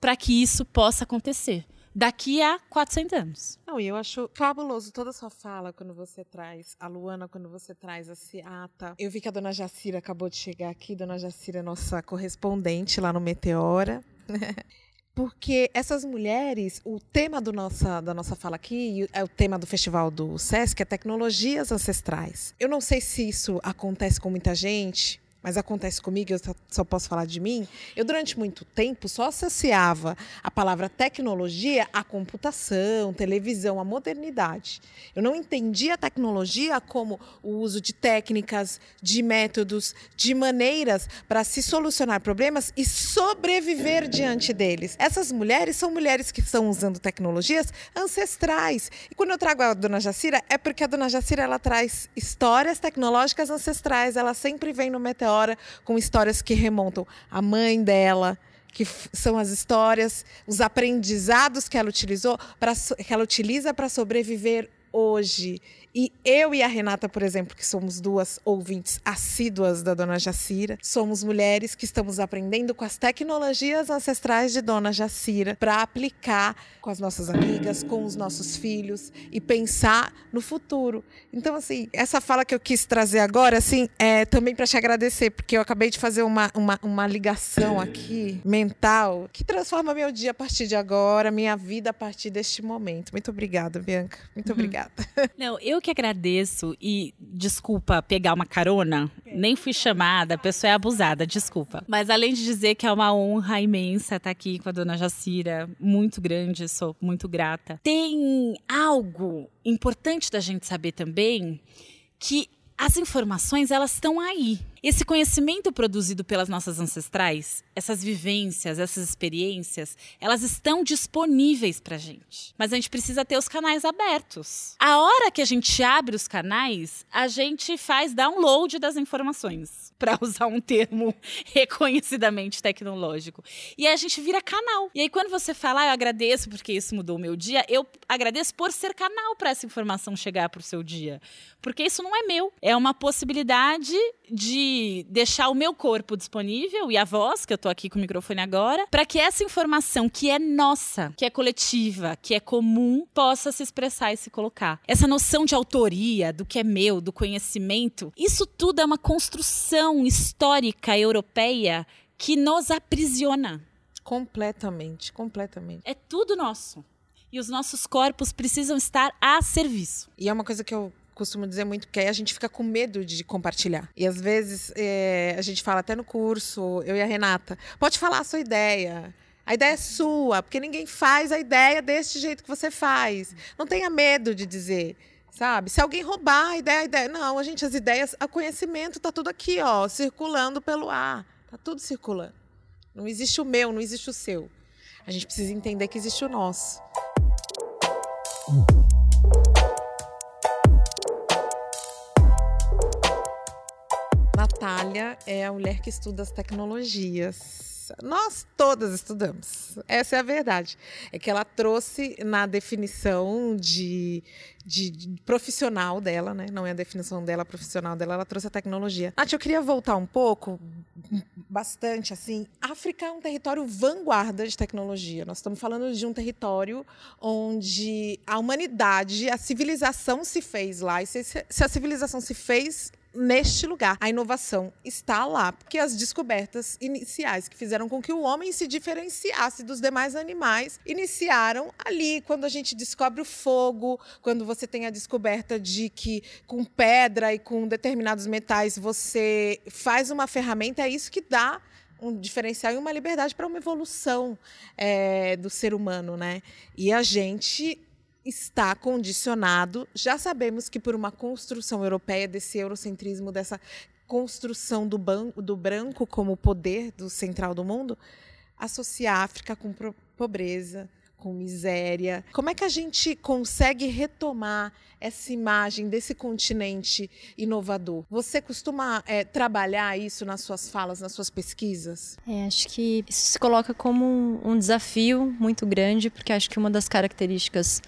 para que isso possa acontecer daqui a 400 anos. Não, e eu acho fabuloso toda a sua fala quando você traz a Luana, quando você traz a Ciata. Eu vi que a dona Jacira acabou de chegar aqui, dona Jacira é nossa correspondente lá no Meteora. porque essas mulheres, o tema do nossa, da nossa fala aqui, é o tema do festival do SESC, é tecnologias ancestrais. Eu não sei se isso acontece com muita gente, mas acontece comigo, eu só posso falar de mim. Eu, durante muito tempo, só associava a palavra tecnologia à computação, televisão, à modernidade. Eu não entendia a tecnologia como o uso de técnicas, de métodos, de maneiras para se solucionar problemas e sobreviver diante deles. Essas mulheres são mulheres que estão usando tecnologias ancestrais. E quando eu trago a dona Jacira, é porque a dona Jacira ela traz histórias tecnológicas ancestrais. Ela sempre vem no Meteoro com histórias que remontam a mãe dela, que são as histórias, os aprendizados que ela utilizou para que ela utiliza para sobreviver hoje. E eu e a Renata, por exemplo, que somos duas ouvintes assíduas da Dona Jacira, somos mulheres que estamos aprendendo com as tecnologias ancestrais de Dona Jacira para aplicar com as nossas amigas, com os nossos filhos e pensar no futuro. Então, assim, essa fala que eu quis trazer agora, assim, é também para te agradecer, porque eu acabei de fazer uma, uma, uma ligação aqui mental que transforma meu dia a partir de agora, minha vida a partir deste momento. Muito obrigada, Bianca. Muito uhum. obrigada. Não, eu que agradeço e desculpa pegar uma carona, nem fui chamada, a pessoa é abusada, desculpa. Mas além de dizer que é uma honra imensa estar aqui com a dona Jacira, muito grande, sou muito grata. Tem algo importante da gente saber também que as informações elas estão aí. Esse conhecimento produzido pelas nossas ancestrais, essas vivências, essas experiências, elas estão disponíveis para gente. Mas a gente precisa ter os canais abertos. A hora que a gente abre os canais, a gente faz download das informações, para usar um termo reconhecidamente tecnológico. E a gente vira canal. E aí quando você fala, ah, eu agradeço porque isso mudou o meu dia, eu agradeço por ser canal para essa informação chegar para o seu dia. Porque isso não é meu. É uma possibilidade de deixar o meu corpo disponível e a voz, que eu tô aqui com o microfone agora, para que essa informação que é nossa, que é coletiva, que é comum, possa se expressar e se colocar. Essa noção de autoria, do que é meu, do conhecimento, isso tudo é uma construção histórica europeia que nos aprisiona. Completamente, completamente. É tudo nosso. E os nossos corpos precisam estar a serviço. E é uma coisa que eu costumo dizer muito que a gente fica com medo de compartilhar. E às vezes é, a gente fala até no curso, eu e a Renata, pode falar a sua ideia. A ideia é sua, porque ninguém faz a ideia deste jeito que você faz. Não tenha medo de dizer, sabe? Se alguém roubar a ideia, a ideia. Não, a gente, as ideias, o conhecimento está tudo aqui, ó, circulando pelo ar. Está tudo circulando. Não existe o meu, não existe o seu. A gente precisa entender que existe o nosso. Natália é a mulher que estuda as tecnologias. Nós todas estudamos. Essa é a verdade. É que ela trouxe na definição de, de, de, profissional dela, né? Não é a definição dela profissional dela, ela trouxe a tecnologia. Nath, eu queria voltar um pouco, bastante assim. África é um território vanguarda de tecnologia. Nós estamos falando de um território onde a humanidade, a civilização se fez lá. E se, se a civilização se fez neste lugar. A inovação está lá, porque as descobertas iniciais que fizeram com que o homem se diferenciasse dos demais animais iniciaram ali, quando a gente descobre o fogo, quando você tem a descoberta de que com pedra e com determinados metais você faz uma ferramenta, é isso que dá um diferencial e uma liberdade para uma evolução é, do ser humano, né? E a gente está condicionado. Já sabemos que por uma construção europeia desse eurocentrismo, dessa construção do, banco, do branco como poder do central do mundo, associa a África com pobreza, com miséria. Como é que a gente consegue retomar essa imagem desse continente inovador? Você costuma é, trabalhar isso nas suas falas, nas suas pesquisas? É, acho que isso se coloca como um, um desafio muito grande, porque acho que uma das características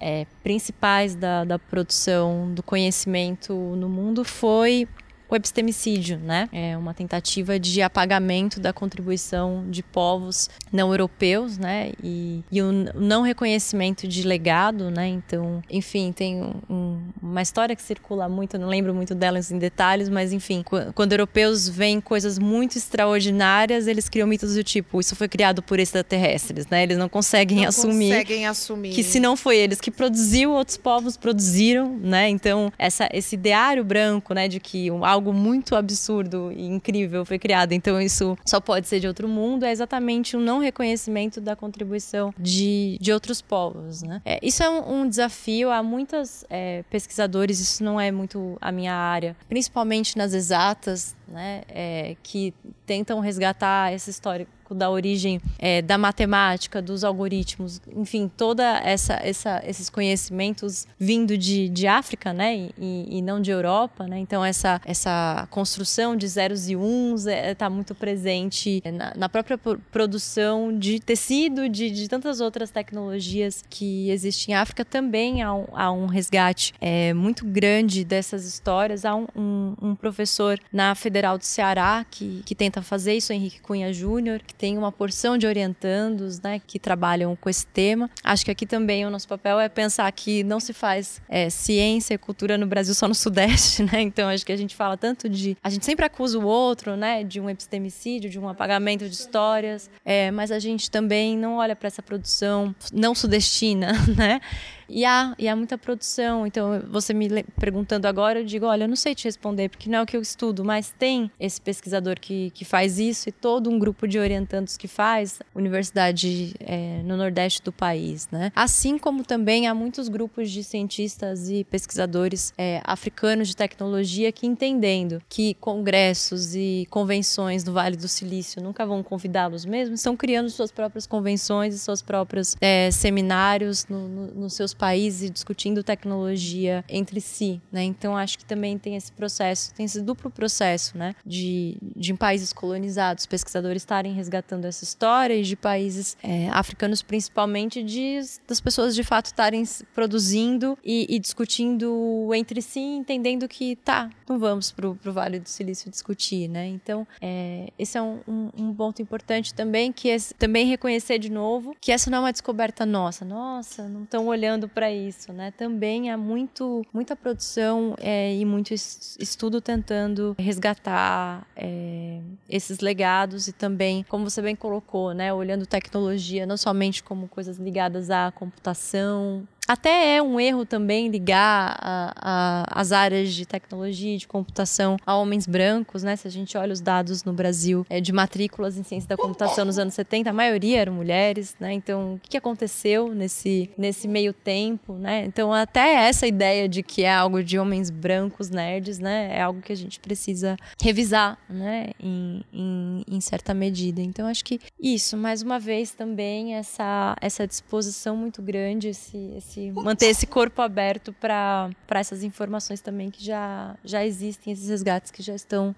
é, principais da, da produção do conhecimento no mundo foi o epistemicídio, né? É uma tentativa de apagamento da contribuição de povos não europeus, né? E, e o não reconhecimento de legado, né? Então, enfim, tem um, uma história que circula muito, não lembro muito delas em detalhes, mas enfim, quando europeus veem coisas muito extraordinárias, eles criam mitos do tipo, isso foi criado por extraterrestres, né? Eles não conseguem não assumir, conseguem assumir que se não foi eles que produziu, outros povos produziram, né? Então, essa, esse ideário branco, né, de que algo algo muito absurdo e incrível foi criado, então isso só pode ser de outro mundo, é exatamente um não reconhecimento da contribuição de, de outros povos. Né? É, isso é um, um, desafio, há muitos é, pesquisadores, isso não é muito a minha área, principalmente nas exatas, né, é, que tentam resgatar essa história da origem é, da matemática, dos algoritmos, enfim, toda essa, essa esses conhecimentos vindo de, de África, né, e, e não de Europa, né, então essa, essa construção de zeros e uns está é, tá muito presente na, na, própria produção de tecido, de, de tantas outras tecnologias que existem em África, também há um, há um resgate é, muito grande dessas histórias, há um, um, um professor na Federal do Ceará que, que tenta fazer isso, Henrique Cunha Júnior, que tem uma porção de orientandos né, que trabalham com esse tema. Acho que aqui também o nosso papel é pensar que não se faz é, ciência e cultura no Brasil só no Sudeste, né? Então acho que a gente fala tanto de. A gente sempre acusa o outro, né? De um epistemicídio, de um apagamento de histórias, é, mas a gente também não olha para essa produção não sudestina, né? E há, e há muita produção. Então, você me perguntando agora, eu digo: olha, eu não sei te responder, porque não é o que eu estudo, mas tem esse pesquisador que, que faz isso e todo um grupo de orientandos que faz, universidade é, no Nordeste do país, né? Assim como também há muitos grupos de cientistas e pesquisadores é, africanos de tecnologia que, entendendo que congressos e convenções do Vale do Silício nunca vão convidá-los mesmos, estão criando suas próprias convenções e seus próprios é, seminários no, no, nos seus países discutindo tecnologia entre si, né? Então acho que também tem esse processo, tem esse duplo processo, né? De, de países colonizados, pesquisadores estarem resgatando essa história e de países é, africanos principalmente de das pessoas de fato estarem produzindo e, e, discutindo entre si, entendendo que tá, não vamos pro, pro Vale do Silício discutir, né? Então é, esse é um, um, um, ponto importante também que é também reconhecer de novo que essa não é uma descoberta nossa, nossa, não estão olhando para isso, né? Também há muito, muita produção é, e muito estudo tentando resgatar é, esses legados e também, como você bem colocou, né? Olhando tecnologia não somente como coisas ligadas à computação, até é um erro também ligar a, a, as áreas de tecnologia e de computação a homens brancos, né? Se a gente olha os dados no Brasil é, de matrículas em ciência da computação nos anos 70, a maioria eram mulheres, né? Então, o que aconteceu nesse, nesse meio tempo, né? Então, até essa ideia de que é algo de homens brancos nerds, né? É algo que a gente precisa revisar, né? Em, em, em certa medida. Então, acho que isso, mais uma vez, também essa, essa disposição muito grande, esse, esse esse, manter esse corpo aberto para essas informações também que já, já existem, esses resgates que já estão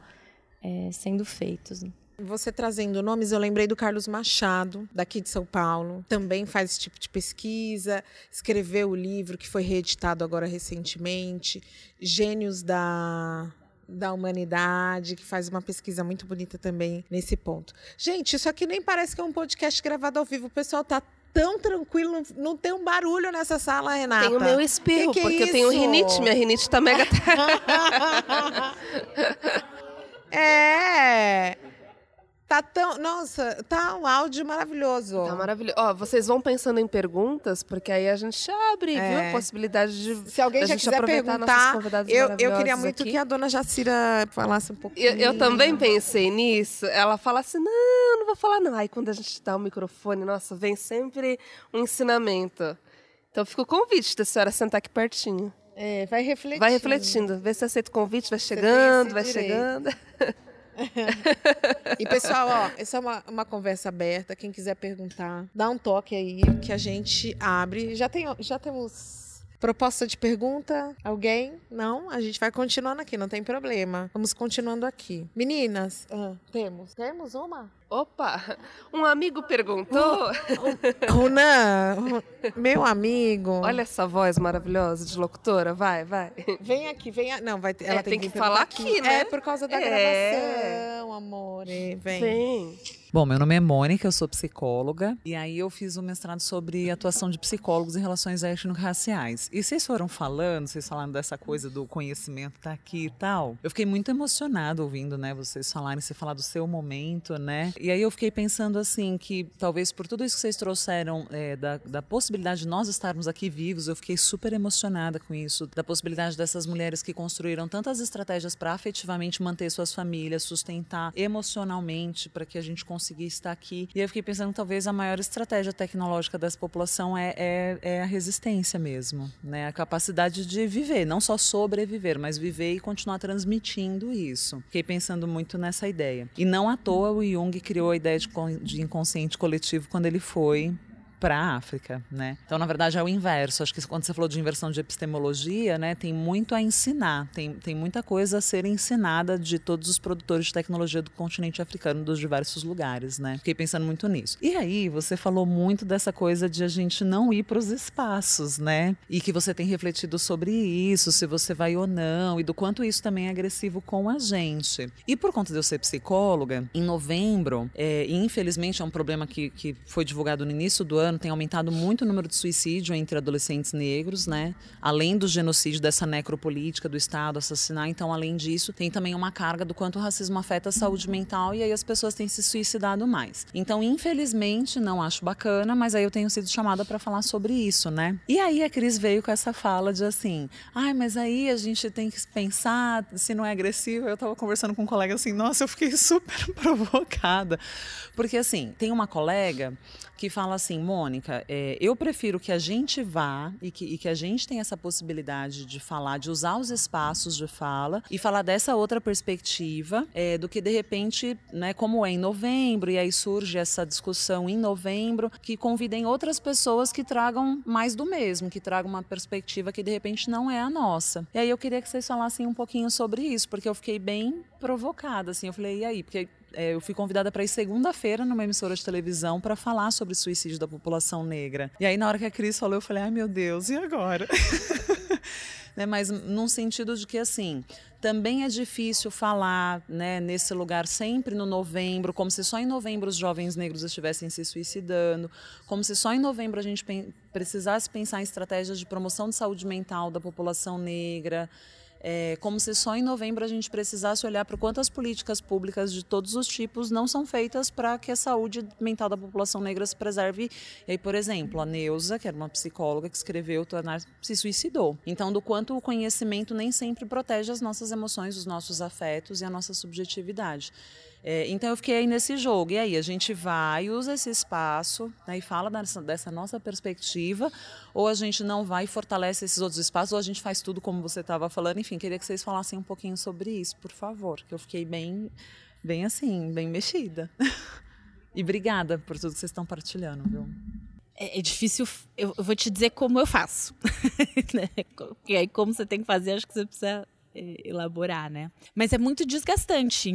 é, sendo feitos. Né? Você trazendo nomes, eu lembrei do Carlos Machado, daqui de São Paulo. Também faz esse tipo de pesquisa, escreveu o livro que foi reeditado agora recentemente, Gênios da, da Humanidade, que faz uma pesquisa muito bonita também nesse ponto. Gente, isso aqui nem parece que é um podcast gravado ao vivo. O pessoal tá tão tranquilo, não, tem um barulho nessa sala, Renata. Tem o meu espirro, Que que é porque eu tenho rinite. Minha rinite tá mega. é. Tá tão. Nossa, tá um áudio maravilhoso. tá maravilhoso. Ó, vocês vão pensando em perguntas, porque aí a gente abre, viu? É. A possibilidade de. Se alguém já quiser perguntar, eu, eu queria muito aqui. que a dona Jacira falasse um pouquinho. Eu, eu também pensei nisso. Ela fala assim: não, não vou falar, não. Aí quando a gente dá o microfone, nossa, vem sempre um ensinamento. Então fica o convite da senhora sentar aqui pertinho. É, vai refletindo. Vai refletindo, vê se aceita o convite, vai chegando, vai direito. chegando. E pessoal, ó, essa é uma, uma conversa aberta. Quem quiser perguntar, dá um toque aí que a gente abre. Já, tem, já temos proposta de pergunta? Alguém? Não? A gente vai continuando aqui, não tem problema. Vamos continuando aqui. Meninas, ah, temos? Temos uma? Opa, um amigo perguntou. Runan, meu amigo. Olha essa voz maravilhosa de locutora, vai, vai. Vem aqui, vem. a- Não, vai ter, ela É, tem, tem vir que falar perguntar aqui, né? É por causa da É. gravação, amor. Vem. Vem. Bom, meu nome é Mônica, eu sou psicóloga e aí eu fiz um mestrado sobre atuação de psicólogos em relações étnico-raciais. E vocês foram falando, vocês falando dessa coisa do conhecimento tá aqui e tal. Eu fiquei muito emocionada ouvindo, né, vocês falarem, você falar do seu momento, né? E aí eu fiquei pensando assim que talvez por tudo isso que vocês trouxeram é, da, da possibilidade de nós estarmos aqui vivos, eu fiquei super emocionada com isso, da possibilidade dessas mulheres que construíram tantas estratégias para afetivamente manter suas famílias, sustentar emocionalmente para que a gente conseguisse estar aqui. E eu fiquei pensando talvez a maior estratégia tecnológica dessa população é, é, é a resistência mesmo, né? A capacidade de viver, não só sobreviver, mas viver e continuar transmitindo isso. Fiquei pensando muito nessa ideia. E não à toa o Jung criou a ideia de, de inconsciente coletivo quando ele foi para a África, né? Então, na verdade, é o inverso. Acho que quando você falou de inversão de epistemologia, né, tem muito a ensinar, tem, tem muita coisa a ser ensinada de todos os produtores de tecnologia do continente africano, dos diversos lugares, né? Fiquei pensando muito nisso. E aí, você falou muito dessa coisa de a gente não ir para os espaços, né? E que você tem refletido sobre isso, se você vai ou não, e do quanto isso também é agressivo com a gente. E por conta de eu ser psicóloga, em novembro, é, e infelizmente é um problema que, que foi divulgado no início do ano, tem aumentado muito o número de suicídio entre adolescentes negros, né? Além do genocídio, dessa necropolítica do Estado assassinar, então, além disso, tem também uma carga do quanto o racismo afeta a saúde mental e aí as pessoas têm se suicidado mais. Então, infelizmente, não acho bacana, mas aí eu tenho sido chamada para falar sobre isso, né? E aí a Cris veio com essa fala de assim, ai, mas aí a gente tem que pensar se não é agressivo. Eu tava conversando com um colega assim, nossa, eu fiquei super provocada. Porque assim, tem uma colega que fala assim, Mônica, é, eu prefiro que a gente vá e que, e que a gente tenha essa possibilidade de falar, de usar os espaços de fala e falar dessa outra perspectiva, é, do que de repente, né, como é em novembro, e aí surge essa discussão em novembro, que convidem outras pessoas que tragam mais do mesmo, que tragam uma perspectiva que de repente não é a nossa. E aí eu queria que vocês falassem um pouquinho sobre isso, porque eu fiquei bem provocada, assim, eu falei, e aí? Porque eu fui convidada para ir segunda-feira numa emissora de televisão para falar sobre suicídio da população negra. E aí, na hora que a Cris falou, eu falei, ai meu Deus, e agora? né, mas num sentido de que, assim, também é difícil falar né, nesse lugar sempre no novembro, como se só em novembro os jovens negros estivessem se suicidando, como se só em novembro a gente precisasse pensar em estratégias de promoção de saúde mental da população negra. É, como se só em novembro a gente precisasse olhar para quantas políticas públicas de todos os tipos não são feitas para que a saúde mental da população negra se preserve. E aí, por exemplo, a Neuza, que era uma psicóloga que escreveu Tornar, se suicidou. Então, do quanto o conhecimento nem sempre protege as nossas emoções, os nossos afetos e a nossa subjetividade. É, então eu fiquei aí nesse jogo. E aí a gente vai, usa esse espaço né, e fala dessa, dessa, nossa perspectiva, ou a gente não vai e fortalece esses outros espaços, ou a gente faz tudo como você estava falando. Enfim, queria que vocês falassem um pouquinho sobre isso, por favor, que eu fiquei bem, bem assim, bem mexida. e obrigada por tudo que vocês estão partilhando, viu? É, é difícil, eu, eu vou te dizer como eu faço. Né? e aí, como você tem que fazer, acho que você precisa elaborar, né? Mas é muito desgastante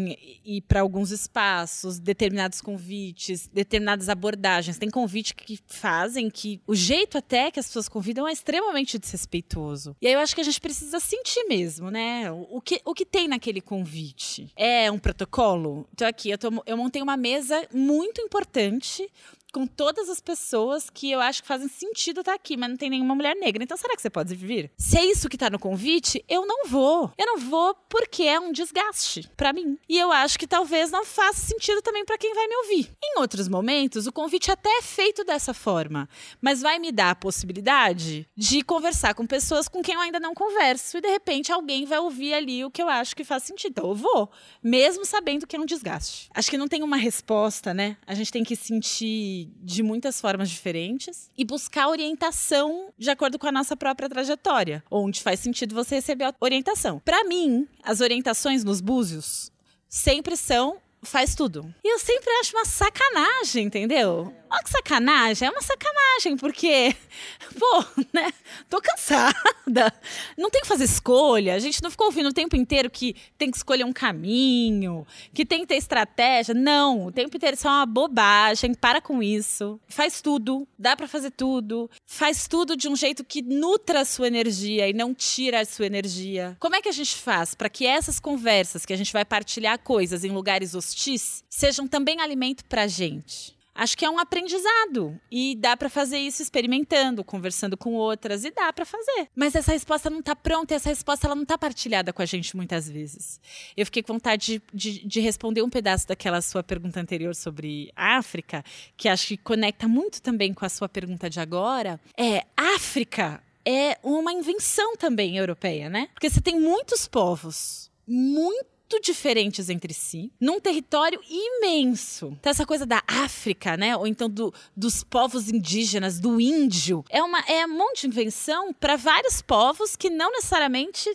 ir para alguns espaços, determinados convites, determinadas abordagens. Tem convite que fazem que o jeito até que as pessoas convidam é extremamente desrespeitoso. E aí eu acho que a gente precisa sentir mesmo, né? O que, o que tem naquele convite? É um protocolo? Então aqui, eu, tô, eu montei uma mesa muito importante com todas as pessoas que eu acho que fazem sentido estar aqui, mas não tem nenhuma mulher negra. Então será que você pode vir? Se é isso que tá no convite, eu não vou. Eu não vou porque é um desgaste para mim. E eu acho que talvez não faça sentido também para quem vai me ouvir. Em outros momentos, o convite até é feito dessa forma, mas vai me dar a possibilidade de conversar com pessoas com quem eu ainda não converso e de repente alguém vai ouvir ali o que eu acho que faz sentido. Então eu vou, mesmo sabendo que é um desgaste. Acho que não tem uma resposta, né? A gente tem que sentir de muitas formas diferentes e buscar orientação de acordo com a nossa própria trajetória, onde faz sentido você receber a orientação. Para mim, as orientações nos búzios sempre são faz tudo. E eu sempre acho uma sacanagem, entendeu? Olha que sacanagem, é uma sacanagem, porque, pô, né? Tô cansada. Não tem que fazer escolha. A gente não ficou ouvindo o tempo inteiro que tem que escolher um caminho, que tem que ter estratégia. Não, o tempo inteiro isso é uma bobagem. Para com isso. Faz tudo, dá para fazer tudo. Faz tudo de um jeito que nutra a sua energia e não tira a sua energia. Como é que a gente faz para que essas conversas que a gente vai partilhar coisas em lugares hostis sejam também alimento pra gente? Acho que é um aprendizado e dá para fazer isso experimentando, conversando com outras e dá para fazer. Mas essa resposta não tá pronta, essa resposta ela não tá partilhada com a gente muitas vezes. Eu fiquei com vontade de, de, de responder um pedaço daquela sua pergunta anterior sobre África, que acho que conecta muito também com a sua pergunta de agora. É África é uma invenção também europeia, né? Porque você tem muitos povos muito muito diferentes entre si, num território imenso. Então, essa coisa da África, né? Ou então do, dos povos indígenas, do índio, é, uma, é um monte de invenção para vários povos que não necessariamente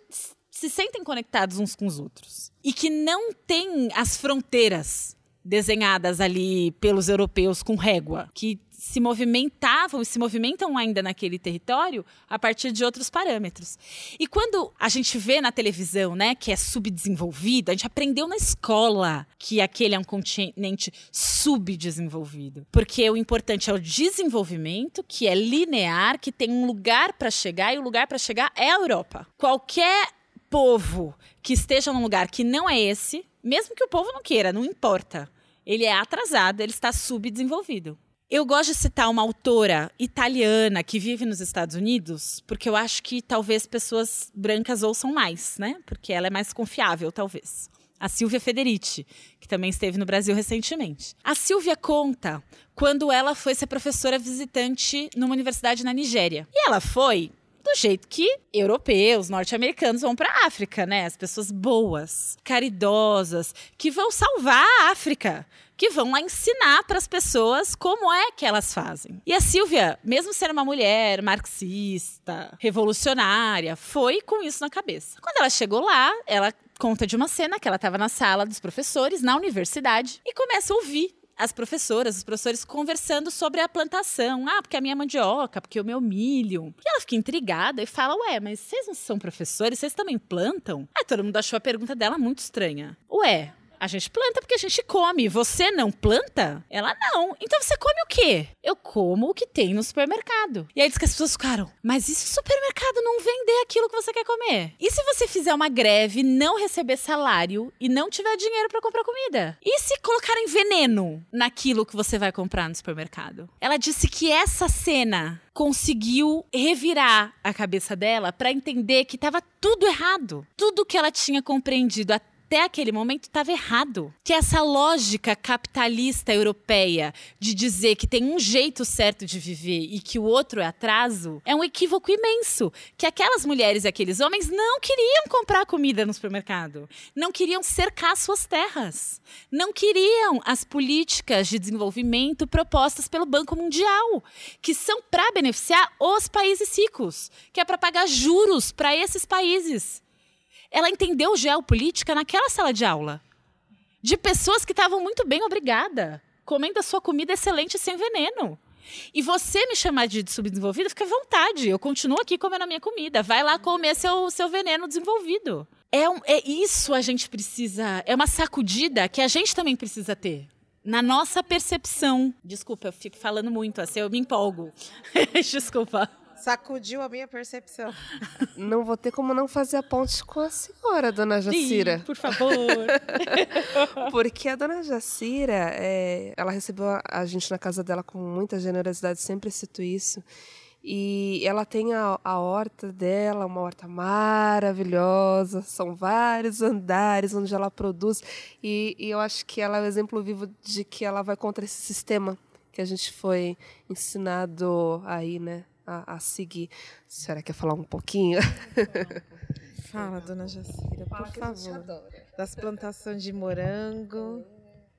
se sentem conectados uns com os outros. E que não têm as fronteiras desenhadas ali pelos europeus com régua, que se movimentavam e se movimentam ainda naquele território a partir de outros parâmetros. E quando a gente vê na televisão, né, que é subdesenvolvido, a gente aprendeu na escola que aquele é um continente subdesenvolvido, porque o importante é o desenvolvimento, que é linear, que tem um lugar para chegar e o lugar para chegar é a Europa. Qualquer povo que esteja num lugar que não é esse, mesmo que o povo não queira, não importa. Ele é atrasado, ele está subdesenvolvido. Eu gosto de citar uma autora italiana que vive nos Estados Unidos, porque eu acho que talvez pessoas brancas ouçam mais, né? Porque ela é mais confiável, talvez. A Silvia Federici, que também esteve no Brasil recentemente. A Silvia conta quando ela foi ser professora visitante numa universidade na Nigéria. E ela foi do jeito que europeus, norte-americanos vão para a África, né? As pessoas boas, caridosas, que vão salvar a África, que vão lá ensinar para as pessoas como é que elas fazem. E a Silvia, mesmo sendo uma mulher marxista, revolucionária, foi com isso na cabeça. Quando ela chegou lá, ela conta de uma cena que ela estava na sala dos professores na universidade e começa a ouvir as professoras, os professores conversando sobre a plantação. Ah, porque a minha mandioca, porque o meu milho. E ela fica intrigada e fala: Ué, mas vocês não são professores? Vocês também plantam? Aí todo mundo achou a pergunta dela muito estranha. Ué, a gente planta porque a gente come. Você não planta? Ela não. Então você come o quê? Eu como o que tem no supermercado. E aí diz que as pessoas ficaram, mas e se o supermercado não vender aquilo que você quer comer? E se você fizer uma greve, não receber salário e não tiver dinheiro para comprar comida? E se colocarem veneno naquilo que você vai comprar no supermercado? Ela disse que essa cena conseguiu revirar a cabeça dela para entender que estava tudo errado. Tudo que ela tinha compreendido até até aquele momento estava errado. Que essa lógica capitalista europeia de dizer que tem um jeito certo de viver e que o outro é atraso é um equívoco imenso. Que aquelas mulheres e aqueles homens não queriam comprar comida no supermercado, não queriam cercar suas terras, não queriam as políticas de desenvolvimento propostas pelo Banco Mundial, que são para beneficiar os países ricos, que é para pagar juros para esses países ela entendeu geopolítica naquela sala de aula. De pessoas que estavam muito bem, obrigada, comendo a sua comida excelente sem veneno. E você me chamar de subdesenvolvida, fica à vontade. Eu continuo aqui comendo a minha comida. Vai lá comer seu, seu veneno desenvolvido. É, um, é isso a gente precisa. É uma sacudida que a gente também precisa ter. Na nossa percepção. Desculpa, eu fico falando muito assim, eu me empolgo. Desculpa. Sacudiu a minha percepção. Não vou ter como não fazer a ponte com a senhora, dona Jacira. Sim, por favor. Porque a dona Jacira, é, ela recebeu a gente na casa dela com muita generosidade, sempre cito isso. E ela tem a, a horta dela, uma horta maravilhosa, são vários andares onde ela produz. E, e eu acho que ela é o exemplo vivo de que ela vai contra esse sistema que a gente foi ensinado aí, né, a, a seguir. A senhora quer falar um pouquinho? Fala, dona Jacira, por favor. Das plantações de morango,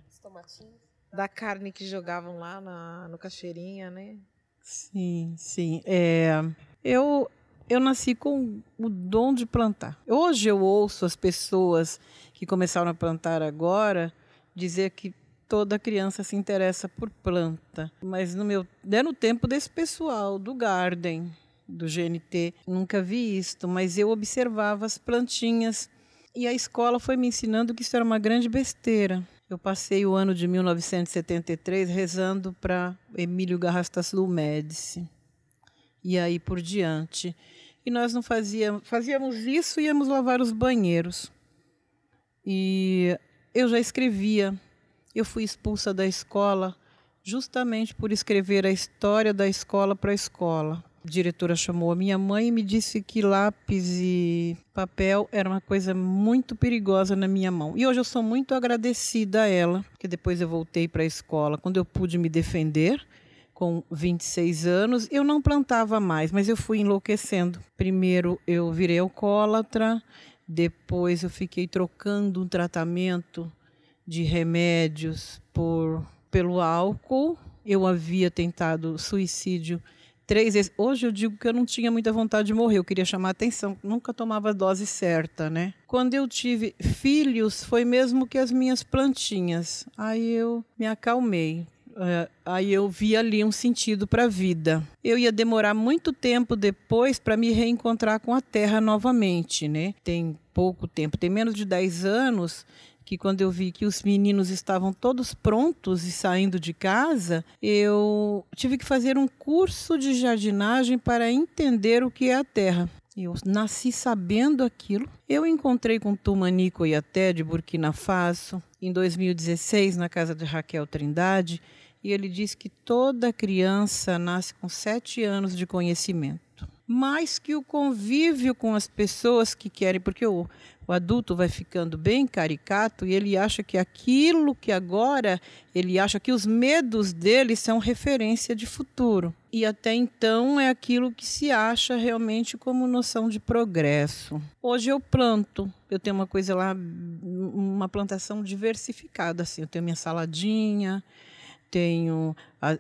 Os tomatinhos. da carne que jogavam lá na, no Cachoeirinha, né? Sim, sim. É, eu, eu nasci com o dom de plantar. Hoje eu ouço as pessoas que começaram a plantar agora dizer que toda criança se interessa por planta. Mas no meu, é no tempo desse pessoal, do Garden, do GNT, nunca vi isto, mas eu observava as plantinhas e a escola foi me ensinando que isso era uma grande besteira. Eu passei o ano de 1973 rezando para Emílio Garrastazu Médici. E aí por diante. E nós não fazíamos, fazíamos isso e íamos lavar os banheiros. E eu já escrevia. Eu fui expulsa da escola justamente por escrever a história da escola para a escola. A diretora chamou a minha mãe e me disse que lápis e papel era uma coisa muito perigosa na minha mão. E hoje eu sou muito agradecida a ela, porque depois eu voltei para a escola quando eu pude me defender. Com 26 anos, eu não plantava mais, mas eu fui enlouquecendo. Primeiro eu virei alcoólatra, depois eu fiquei trocando um tratamento de remédios por pelo álcool. Eu havia tentado suicídio três vezes. Hoje eu digo que eu não tinha muita vontade de morrer, eu queria chamar atenção, nunca tomava a dose certa, né? Quando eu tive filhos, foi mesmo que as minhas plantinhas. Aí eu me acalmei. Uh, aí eu vi ali um sentido para a vida. Eu ia demorar muito tempo depois para me reencontrar com a terra novamente, né? Tem pouco tempo, tem menos de 10 anos que quando eu vi que os meninos estavam todos prontos e saindo de casa, eu tive que fazer um curso de jardinagem para entender o que é a terra. Eu nasci sabendo aquilo. Eu encontrei com Tumanico Iaté de Burkina Faso em 2016 na casa de Raquel Trindade e ele diz que toda criança nasce com sete anos de conhecimento. Mais que o convívio com as pessoas que querem, porque o, o adulto vai ficando bem caricato e ele acha que aquilo que agora, ele acha que os medos dele são referência de futuro. E até então é aquilo que se acha realmente como noção de progresso. Hoje eu planto, eu tenho uma coisa lá, uma plantação diversificada, assim, eu tenho minha saladinha, tenho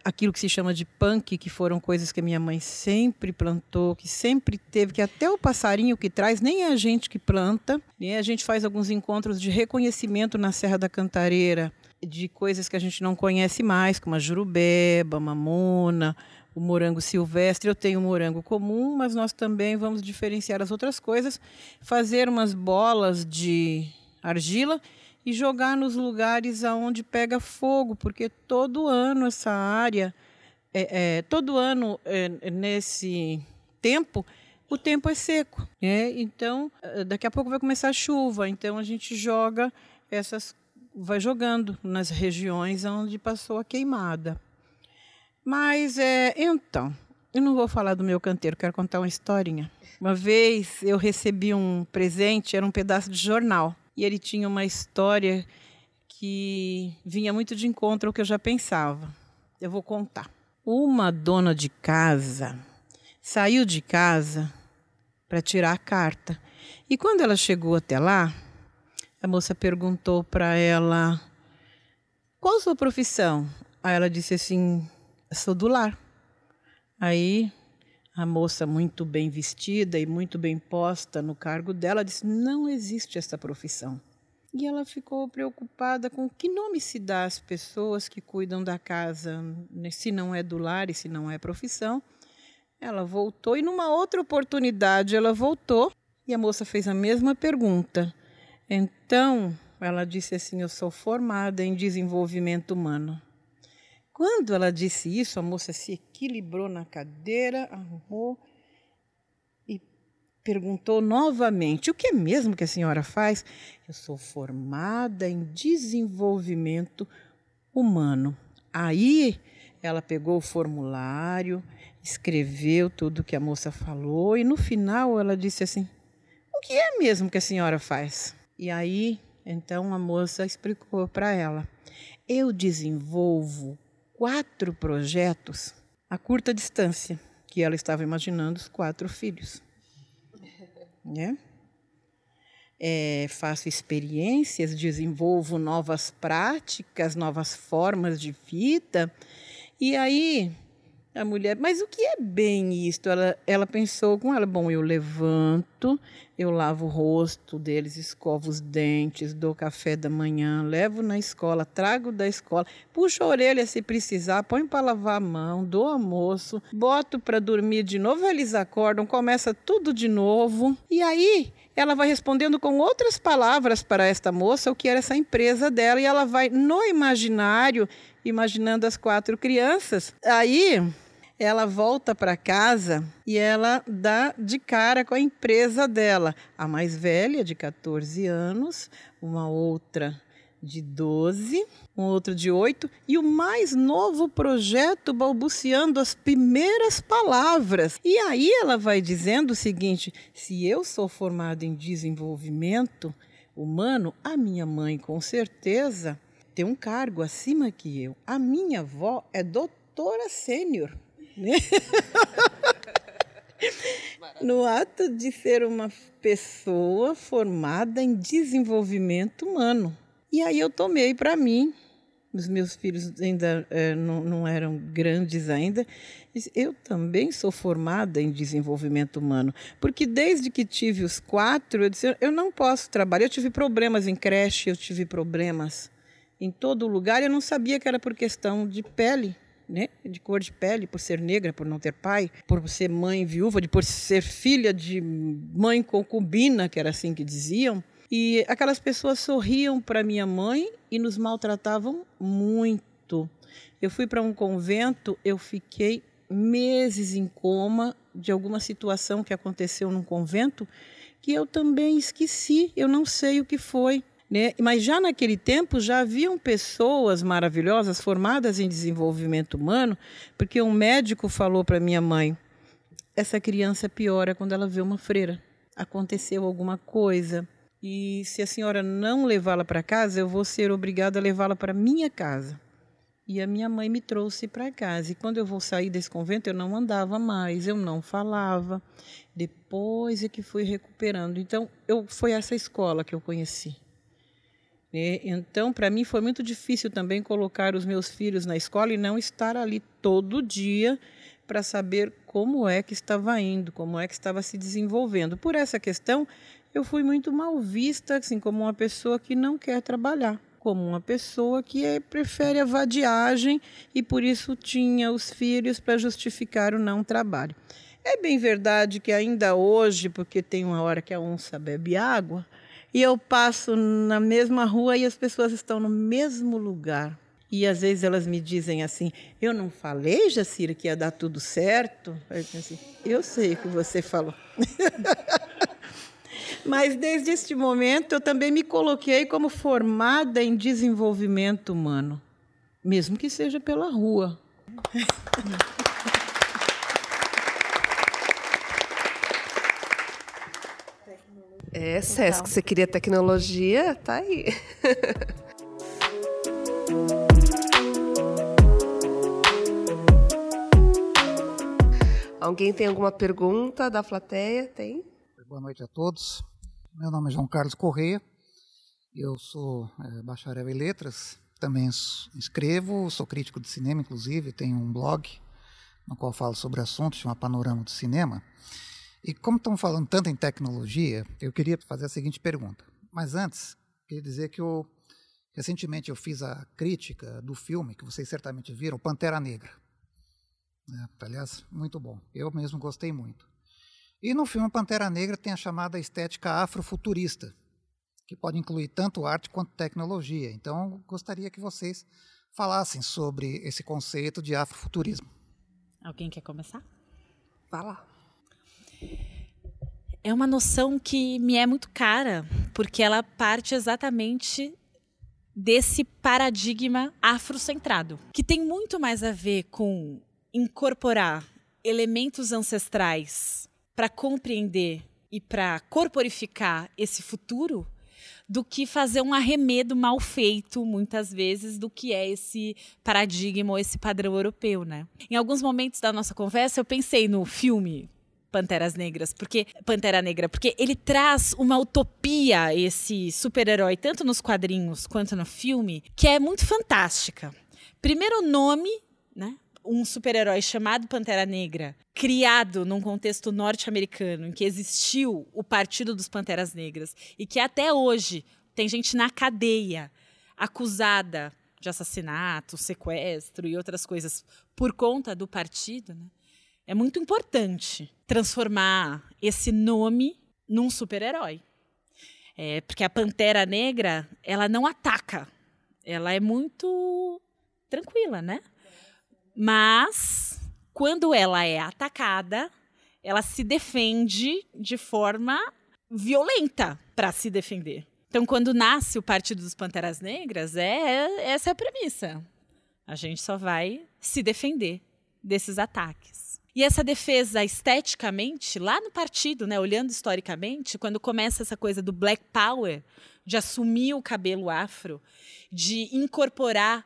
aquilo que se chama de punk, que foram coisas que a minha mãe sempre plantou, que sempre teve, que até o passarinho que traz, nem é a gente que planta, nem a gente faz alguns encontros de reconhecimento na Serra da Cantareira, de coisas que a gente não conhece mais, como a jurubeba, a mamona, o morango silvestre. Eu tenho morango comum, mas nós também vamos diferenciar as outras coisas, fazer umas bolas de argila e jogar nos lugares aonde pega fogo, porque todo ano essa área, é, é, todo ano é, nesse tempo, o tempo é seco. Né? Então, daqui a pouco vai começar a chuva, então a gente joga essas, vai jogando nas regiões onde passou a queimada. Mas, é, então, eu não vou falar do meu canteiro, quero contar uma historinha. Uma vez eu recebi um presente, era um pedaço de jornal e ele tinha uma história que vinha muito de encontro ao que eu já pensava. Eu vou contar. Uma dona de casa saiu de casa para tirar a carta. E quando ela chegou até lá, a moça perguntou para ela: Qual a sua profissão? Aí ela disse assim: Sou do lar. Aí a moça, muito bem vestida e muito bem posta no cargo dela, disse: Não existe essa profissão. E ela ficou preocupada com que nome se dá às pessoas que cuidam da casa, né, se não é do lar e se não é profissão. Ela voltou e, numa outra oportunidade, ela voltou e a moça fez a mesma pergunta. Então, ela disse assim: Eu sou formada em desenvolvimento humano. Quando ela disse isso, a moça se equilibrou na cadeira, arrumou perguntou novamente: O que é mesmo que a senhora faz? Eu sou formada em desenvolvimento humano. Aí ela pegou o formulário, escreveu tudo que a moça falou e no final ela disse assim: O que é mesmo que a senhora faz? E aí, então a moça explicou para ela: Eu desenvolvo quatro projetos a curta distância que ela estava imaginando os quatro filhos né? É, faço experiências, desenvolvo novas práticas, novas formas de vida. E aí a mulher, mas o que é bem isto? Ela, ela pensou com ela, bom, eu levanto, eu lavo o rosto deles, escovo os dentes, dou café da manhã, levo na escola, trago da escola, puxo a orelha se precisar, põe para lavar a mão, dou almoço, boto para dormir de novo, eles acordam, começa tudo de novo. E aí ela vai respondendo com outras palavras para esta moça o que era essa empresa dela e ela vai no imaginário imaginando as quatro crianças. Aí ela volta para casa e ela dá de cara com a empresa dela. A mais velha, de 14 anos, uma outra de 12, um outro de 8 e o mais novo projeto balbuciando as primeiras palavras. E aí ela vai dizendo o seguinte: se eu sou formada em desenvolvimento humano, a minha mãe com certeza tem um cargo acima que eu. A minha avó é doutora sênior. Né? no ato de ser uma pessoa formada em desenvolvimento humano. E aí eu tomei para mim, os meus filhos ainda é, não, não eram grandes ainda, eu também sou formada em desenvolvimento humano, porque desde que tive os quatro, eu disse, eu não posso trabalhar. Eu tive problemas em creche, eu tive problemas em todo lugar, eu não sabia que era por questão de pele né, de cor de pele, por ser negra, por não ter pai, por ser mãe viúva, de por ser filha de mãe concubina, que era assim que diziam. E aquelas pessoas sorriam para minha mãe e nos maltratavam muito. Eu fui para um convento, eu fiquei meses em coma de alguma situação que aconteceu num convento que eu também esqueci, eu não sei o que foi. Né? Mas já naquele tempo já haviam pessoas maravilhosas formadas em desenvolvimento humano, porque um médico falou para minha mãe: essa criança piora quando ela vê uma freira. Aconteceu alguma coisa e se a senhora não levá-la para casa, eu vou ser obrigada a levá-la para minha casa. E a minha mãe me trouxe para casa. E quando eu vou sair desse convento, eu não andava mais, eu não falava. Depois é que fui recuperando. Então, eu foi essa escola que eu conheci. Então, para mim foi muito difícil também colocar os meus filhos na escola e não estar ali todo dia para saber como é que estava indo, como é que estava se desenvolvendo. Por essa questão, eu fui muito mal vista, assim, como uma pessoa que não quer trabalhar, como uma pessoa que é, prefere a vadiagem e por isso tinha os filhos para justificar o não trabalho. É bem verdade que ainda hoje, porque tem uma hora que a onça bebe água, e eu passo na mesma rua e as pessoas estão no mesmo lugar. E às vezes elas me dizem assim: Eu não falei, Jacira, que ia dar tudo certo? Eu, assim, eu sei que você falou. Mas desde este momento eu também me coloquei como formada em desenvolvimento humano, mesmo que seja pela rua. É, Sesc, você queria tecnologia? Tá aí. Alguém tem alguma pergunta da plateia? Tem? Boa noite a todos. Meu nome é João Carlos Correia. Eu sou é, bacharel em letras. Também escrevo, sou crítico de cinema, inclusive. Tenho um blog no qual falo sobre assuntos, chama Panorama do Cinema. E como estão falando tanto em tecnologia, eu queria fazer a seguinte pergunta. Mas antes, queria dizer que eu, recentemente eu fiz a crítica do filme, que vocês certamente viram, Pantera Negra. É, aliás, muito bom. Eu mesmo gostei muito. E no filme Pantera Negra tem a chamada estética afrofuturista, que pode incluir tanto arte quanto tecnologia. Então, gostaria que vocês falassem sobre esse conceito de afrofuturismo. Alguém quer começar? Vá lá. É uma noção que me é muito cara, porque ela parte exatamente desse paradigma afrocentrado, que tem muito mais a ver com incorporar elementos ancestrais para compreender e para corporificar esse futuro do que fazer um arremedo mal feito, muitas vezes, do que é esse paradigma ou esse padrão europeu, né? Em alguns momentos da nossa conversa, eu pensei no filme Panteras Negras, porque Pantera Negra, porque ele traz uma utopia esse super-herói tanto nos quadrinhos quanto no filme, que é muito fantástica. Primeiro nome, né? Um super-herói chamado Pantera Negra, criado num contexto norte-americano, em que existiu o Partido dos Panteras Negras e que até hoje tem gente na cadeia acusada de assassinato, sequestro e outras coisas por conta do partido, né? É muito importante transformar esse nome num super-herói. É, porque a Pantera Negra, ela não ataca. Ela é muito tranquila, né? Mas, quando ela é atacada, ela se defende de forma violenta para se defender. Então, quando nasce o Partido dos Panteras Negras, é essa é a premissa. A gente só vai se defender desses ataques. E essa defesa esteticamente, lá no partido, né, olhando historicamente, quando começa essa coisa do Black Power, de assumir o cabelo afro, de incorporar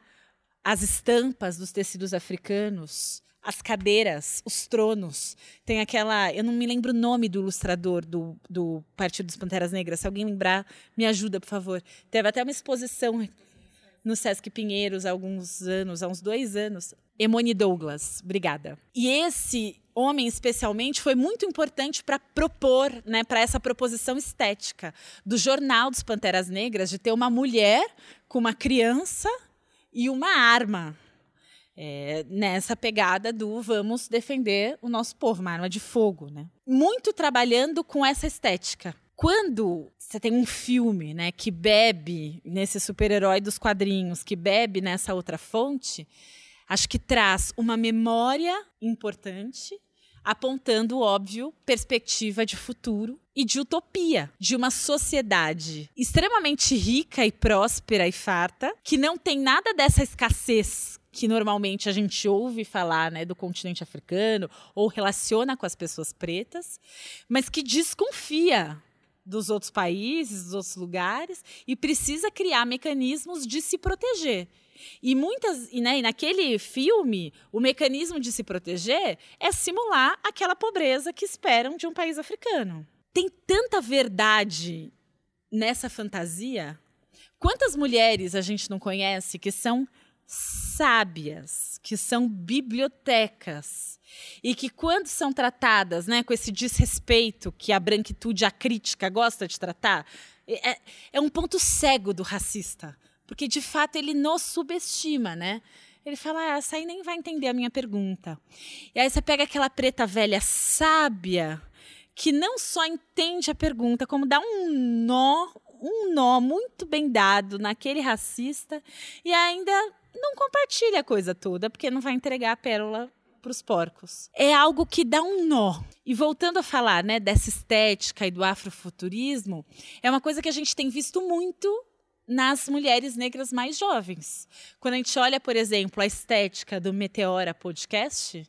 as estampas dos tecidos africanos, as cadeiras, os tronos. Tem aquela. Eu não me lembro o nome do ilustrador do, do Partido dos Panteras Negras. Se alguém lembrar, me ajuda, por favor. Teve até uma exposição no Sesc Pinheiros há alguns anos, há uns dois anos. Emone Douglas, obrigada. E esse homem especialmente foi muito importante para propor, né, para essa proposição estética do jornal dos Panteras Negras de ter uma mulher com uma criança e uma arma. É, nessa pegada do vamos defender o nosso povo, uma arma de fogo, né? Muito trabalhando com essa estética quando você tem um filme, né, que bebe nesse super-herói dos quadrinhos, que bebe nessa outra fonte, acho que traz uma memória importante, apontando, óbvio, perspectiva de futuro e de utopia, de uma sociedade extremamente rica e próspera e farta, que não tem nada dessa escassez que normalmente a gente ouve falar né, do continente africano ou relaciona com as pessoas pretas, mas que desconfia dos outros países, dos outros lugares, e precisa criar mecanismos de se proteger. E muitas, e, né, e naquele filme, o mecanismo de se proteger é simular aquela pobreza que esperam de um país africano. Tem tanta verdade nessa fantasia. Quantas mulheres a gente não conhece que são sábias, que são bibliotecas e que quando são tratadas, né, com esse desrespeito que a branquitude, a crítica gosta de tratar, é, é, é um ponto cego do racista, porque de fato ele nos subestima, né? Ele fala, ah, essa aí nem vai entender a minha pergunta. E aí você pega aquela preta velha sábia que não só entende a pergunta, como dá um nó, um nó muito bem dado naquele racista e ainda não compartilha a coisa toda, porque não vai entregar a pérola para os porcos. É algo que dá um nó. E voltando a falar né, dessa estética e do afrofuturismo, é uma coisa que a gente tem visto muito nas mulheres negras mais jovens. Quando a gente olha, por exemplo, a estética do Meteora Podcast,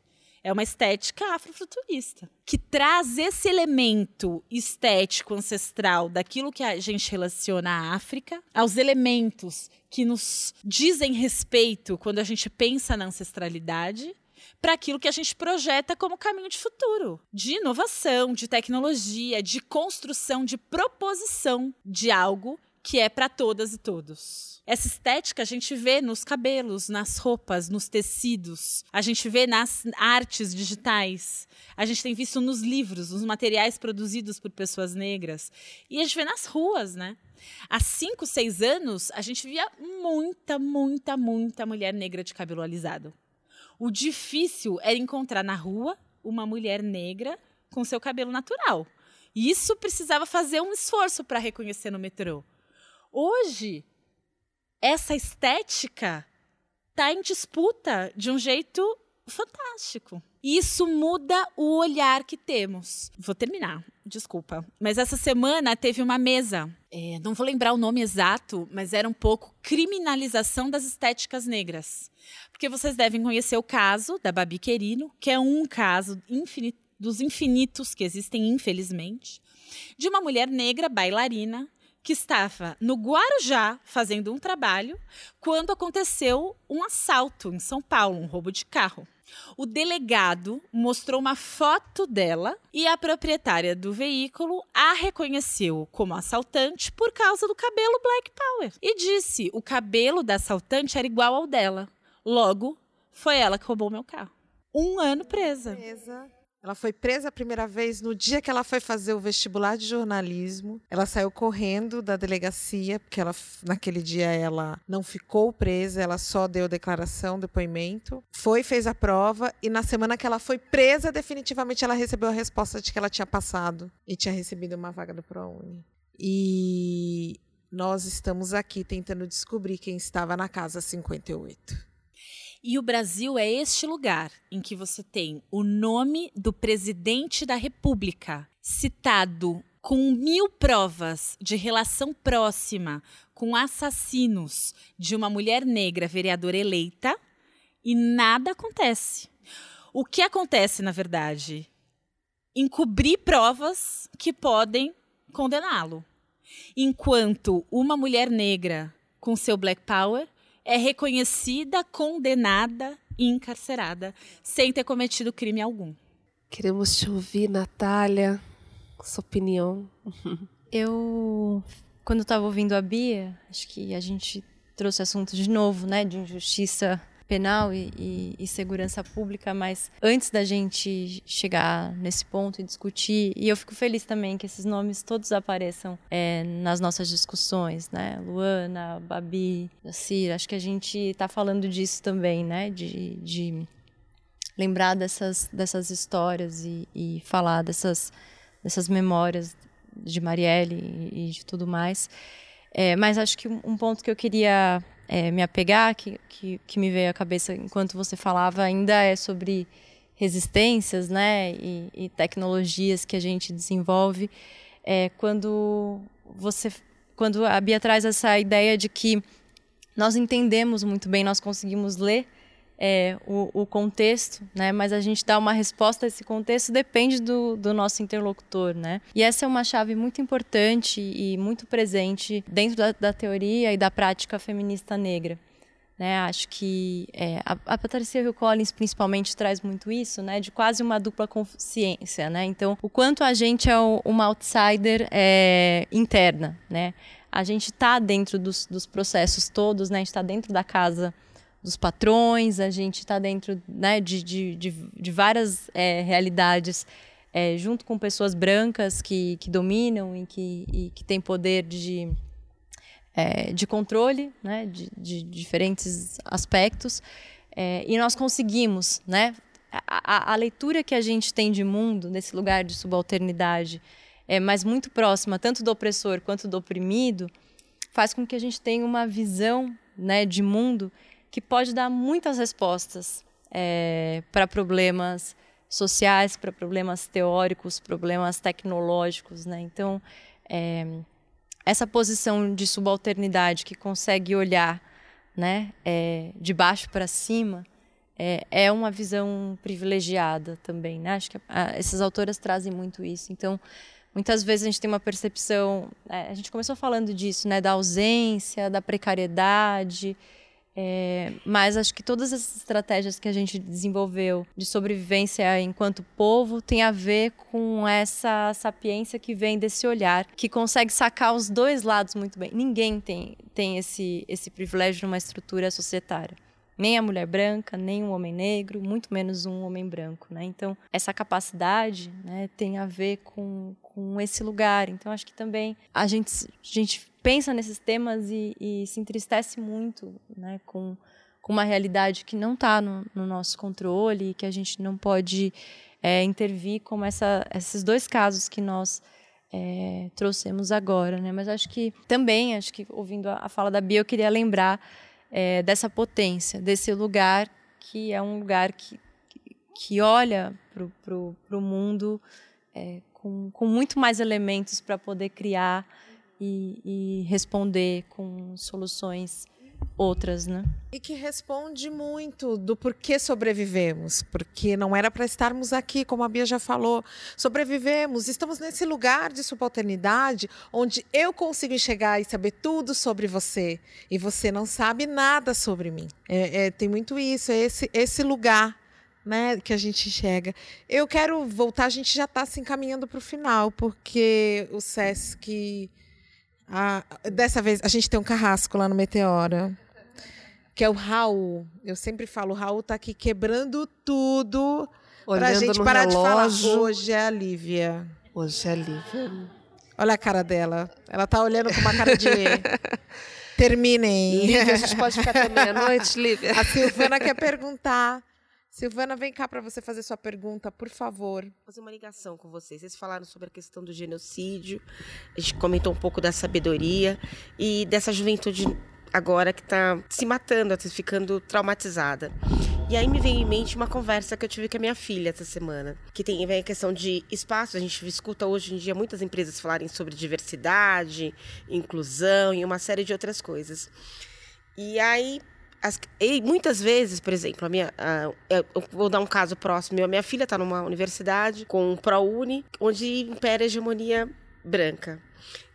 é uma estética afrofuturista, que traz esse elemento estético ancestral daquilo que a gente relaciona à África, aos elementos que nos dizem respeito quando a gente pensa na ancestralidade, para aquilo que a gente projeta como caminho de futuro, de inovação, de tecnologia, de construção, de proposição de algo que é para todas e todos. Essa estética a gente vê nos cabelos, nas roupas, nos tecidos, a gente vê nas artes digitais, a gente tem visto nos livros, nos materiais produzidos por pessoas negras, e a gente vê nas ruas, né? Há cinco, seis anos, a gente via muita, muita, muita mulher negra de cabelo alisado. O difícil era encontrar na rua uma mulher negra com seu cabelo natural. E isso precisava fazer um esforço para reconhecer no metrô. Hoje, essa estética está em disputa de um jeito fantástico. Isso muda o olhar que temos. Vou terminar. desculpa, mas essa semana teve uma mesa. É, não vou lembrar o nome exato, mas era um pouco criminalização das estéticas negras. Porque vocês devem conhecer o caso da Babi Querino, que é um caso infinito, dos infinitos que existem, infelizmente, de uma mulher negra bailarina que estava no Guarujá fazendo um trabalho quando aconteceu um assalto em São Paulo, um roubo de carro. O delegado mostrou uma foto dela e a proprietária do veículo a reconheceu como assaltante por causa do cabelo Black Power e disse: o cabelo da assaltante era igual ao dela. Logo, foi ela que roubou meu carro. Um ano presa. presa. Ela foi presa a primeira vez no dia que ela foi fazer o vestibular de jornalismo. Ela saiu correndo da delegacia, porque ela, naquele dia ela não ficou presa, ela só deu declaração, depoimento. Foi, fez a prova e na semana que ela foi presa, definitivamente ela recebeu a resposta de que ela tinha passado e tinha recebido uma vaga do ProUni. E nós estamos aqui tentando descobrir quem estava na casa 58. E o Brasil é este lugar em que você tem o nome do presidente da República citado com mil provas de relação próxima com assassinos de uma mulher negra vereadora eleita e nada acontece. O que acontece, na verdade? Encobrir provas que podem condená-lo. Enquanto uma mulher negra com seu Black Power é reconhecida, condenada e encarcerada, sem ter cometido crime algum. Queremos te ouvir, Natália, sua opinião. Eu, quando estava ouvindo a Bia, acho que a gente trouxe assunto de novo, né, de injustiça penal e, e, e, segurança pública, mas antes da gente chegar nesse ponto e discutir, e eu fico feliz também que esses nomes todos apareçam é, nas nossas discussões, né? Luana, Babi, Cira, acho que a gente está falando disso também, né? De, de lembrar dessas, dessas histórias e, e falar dessas, dessas memórias de Marielle e, e de tudo mais. É, mas acho que um ponto que eu queria é, me apegar, que, que, que, me veio à cabeça enquanto você falava, ainda é sobre resistências né, e, e tecnologias que a gente desenvolve. É, quando você quando a Bia traz essa ideia de que nós entendemos muito bem, nós conseguimos ler é, o, o, contexto, né? Mas a gente dá uma resposta a esse contexto depende do, do, nosso interlocutor, né? E essa é uma chave muito importante e muito presente dentro da, da teoria e da prática feminista negra. Né, acho que é, a, a Patricia Hill Collins principalmente traz muito isso, né, de quase uma dupla consciência, né. Então, o quanto a gente é o, uma outsider é, interna, né. A gente está dentro dos, dos processos todos, né. A gente está dentro da casa dos patrões, a gente está dentro né, de, de, de, de várias é, realidades, é, junto com pessoas brancas que, que dominam e que, e que têm poder de, é, de controle né, de, de diferentes aspectos. É, e nós conseguimos, né, a, a, leitura que a gente tem de mundo, nesse lugar de subalternidade, é, mas muito próxima tanto do opressor quanto do oprimido, faz com que a gente tenha uma visão né, de mundo que pode dar muitas respostas é, para problemas sociais, para problemas teóricos, problemas tecnológicos, né? Então, é, essa posição de subalternidade que consegue olhar, né, é, de baixo para cima, é, é, uma visão privilegiada também, né? Acho que a, essas autoras trazem muito isso. Então, muitas vezes a gente tem uma percepção, é, a gente começou falando disso, né, da ausência, da precariedade, é, mas acho que todas essas estratégias que a gente desenvolveu de sobrevivência enquanto povo tem a ver com essa sapiência que vem desse olhar, que consegue sacar os dois lados muito bem. Ninguém tem, tem esse, esse privilégio numa estrutura societária nem a mulher branca, nem um homem negro, muito menos um homem branco, né? Então, essa capacidade né, tem a ver com, com esse lugar. Então, acho que também a gente, a gente pensa nesses temas e, e se entristece muito né, com, com uma realidade que não está no, no, nosso controle e que a gente não pode é, intervir, como essa, esses dois casos que nós é, trouxemos agora, né? Mas acho que também, acho que ouvindo a, a fala da Bia, eu queria lembrar é, dessa potência, desse lugar que é um lugar que, que olha para o mundo é, com, com muito mais elementos para poder criar e, e responder com soluções outras, né? E que responde muito do porquê sobrevivemos, porque não era para estarmos aqui, como a Bia já falou. Sobrevivemos, estamos nesse lugar de subalternidade onde eu consigo enxergar e saber tudo sobre você e você não sabe nada sobre mim. É, é, tem muito isso, é esse, esse lugar. Né, que a gente enxerga. Eu quero voltar, a gente já está se encaminhando para o final, porque o SESC. A, dessa vez, a gente tem um carrasco lá no Meteora que é o Raul. Eu sempre falo, o Raul está aqui quebrando tudo para a gente parar relógio. de falar. Hoje é a Lívia. Hoje é a Lívia. Olha a cara dela. Ela tá olhando com uma cara de. Terminem. Lívia, a gente pode ficar até meia-noite, Lívia. A Silvana quer perguntar. Silvana, vem cá para você fazer sua pergunta, por favor. Vou fazer uma ligação com vocês. Vocês falaram sobre a questão do genocídio, a gente comentou um pouco da sabedoria e dessa juventude agora que está se matando, tá ficando traumatizada. E aí me veio em mente uma conversa que eu tive com a minha filha essa semana, que tem vem a questão de espaço. A gente escuta hoje em dia muitas empresas falarem sobre diversidade, inclusão e uma série de outras coisas. E aí as, e muitas vezes, por exemplo, a minha, a, eu vou dar um caso próximo. A minha filha está numa universidade com um ProUni, onde impera a hegemonia branca.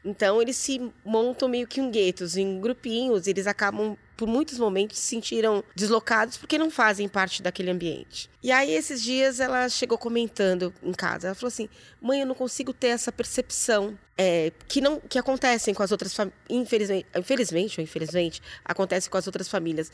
Então eles se montam meio que um guetos, em grupinhos, eles acabam por muitos momentos se sentiram deslocados porque não fazem parte daquele ambiente. E aí esses dias ela chegou comentando em casa, ela falou assim: "Mãe, eu não consigo ter essa percepção é, que não que acontecem com as outras infelizmente, infelizmente ou infelizmente, acontece com as outras famílias.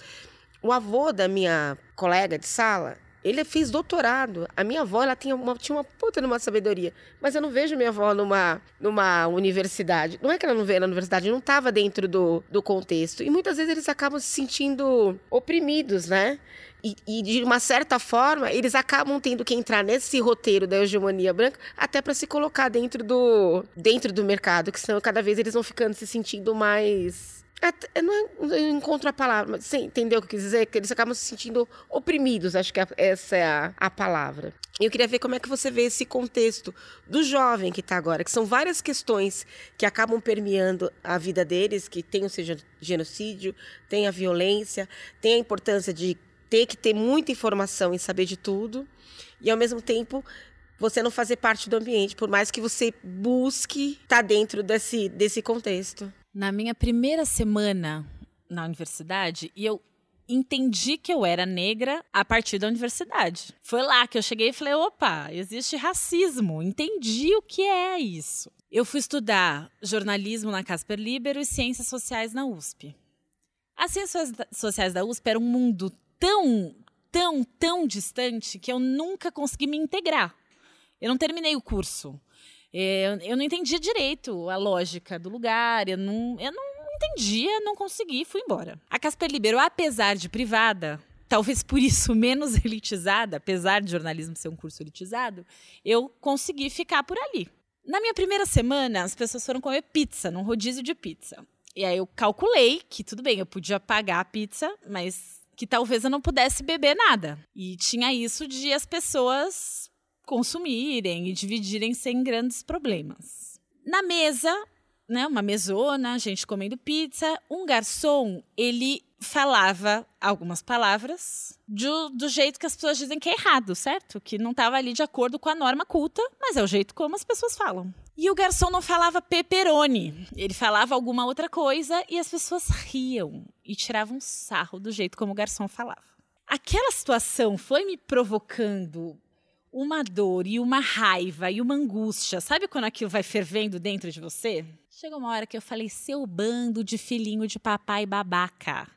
O avô da minha colega de sala, ele fez doutorado. A minha avó, ela tinha uma, tinha uma puta numa sabedoria. Mas eu não vejo minha avó numa, numa universidade. Não é que ela não veio na universidade, não estava dentro do, do contexto. E muitas vezes eles acabam se sentindo oprimidos, né? E, e, de uma certa forma, eles acabam tendo que entrar nesse roteiro da hegemonia branca até para se colocar dentro do, dentro do mercado, que senão cada vez eles vão ficando se sentindo mais é, não, é, encontro a palavra, mas você entendeu o que eu quis dizer? Que eles acabam se sentindo oprimidos, acho que essa é a, a palavra. Eu queria ver como é que você vê esse contexto do jovem que está agora, que são várias questões que acabam permeando a vida deles, que tem o seu genocídio, tem a violência, tem a importância de ter que ter muita informação e saber de tudo, e ao mesmo tempo você não fazer parte do ambiente, por mais que você busque estar tá dentro desse, desse contexto na minha primeira semana na universidade e eu entendi que eu era negra a partir da universidade. Foi lá que eu cheguei e falei: opa, existe racismo, entendi o que é isso. Eu fui estudar jornalismo na Casper Libero e ciências sociais na USP. As ciências sociais da USP era um mundo tão, tão, tão distante que eu nunca consegui me integrar. Eu não terminei o curso. É, eu não entendia direito a lógica do lugar, eu não, eu não entendia, não consegui, fui embora. A Casper Libero, apesar de privada, talvez por isso menos elitizada, apesar de jornalismo ser um curso elitizado, eu consegui ficar por ali. Na minha primeira semana, as pessoas foram comer pizza, num rodízio de pizza. E aí eu calculei que tudo bem, eu podia pagar a pizza, mas que talvez eu não pudesse beber nada. E tinha isso de as pessoas consumirem e dividirem sem grandes problemas. Na mesa, né, uma mesona, a gente comendo pizza, um garçom, ele falava algumas palavras do, do jeito que as pessoas dizem que é errado, certo? Que não estava ali de acordo com a norma culta, mas é o jeito como as pessoas falam. E o garçom não falava pepperoni, ele falava alguma outra coisa e as pessoas riam e tiravam sarro do jeito como o garçom falava. Aquela situação foi me provocando uma dor e uma raiva e uma angústia. Sabe quando aquilo vai fervendo dentro de você? Chegou uma hora que eu falei: seu bando de filhinho de papai babaca.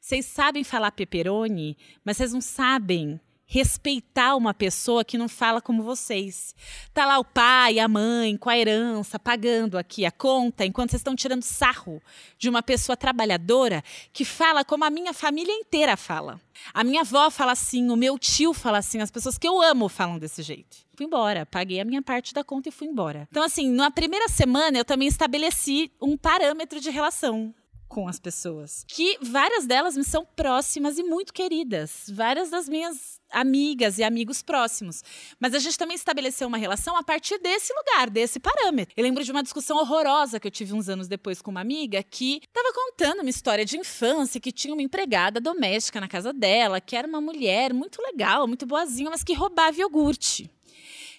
Vocês sabem falar peperoni, mas vocês não sabem respeitar uma pessoa que não fala como vocês. Tá lá o pai, a mãe, com a herança, pagando aqui a conta, enquanto vocês estão tirando sarro de uma pessoa trabalhadora que fala como a minha família inteira fala. A minha avó fala assim, o meu tio fala assim, as pessoas que eu amo falam desse jeito. Fui embora, paguei a minha parte da conta e fui embora. Então, assim, na primeira semana eu também estabeleci um parâmetro de relação com as pessoas. Que várias delas me são próximas e muito queridas. Várias das minhas amigas e amigos próximos. Mas a gente também estabeleceu uma relação a partir desse lugar, desse parâmetro. Eu lembro de uma discussão horrorosa que eu tive uns anos depois com uma amiga que estava contando uma história de infância, que tinha uma empregada doméstica na casa dela, que era uma mulher muito legal, muito boazinha, mas que roubava iogurte.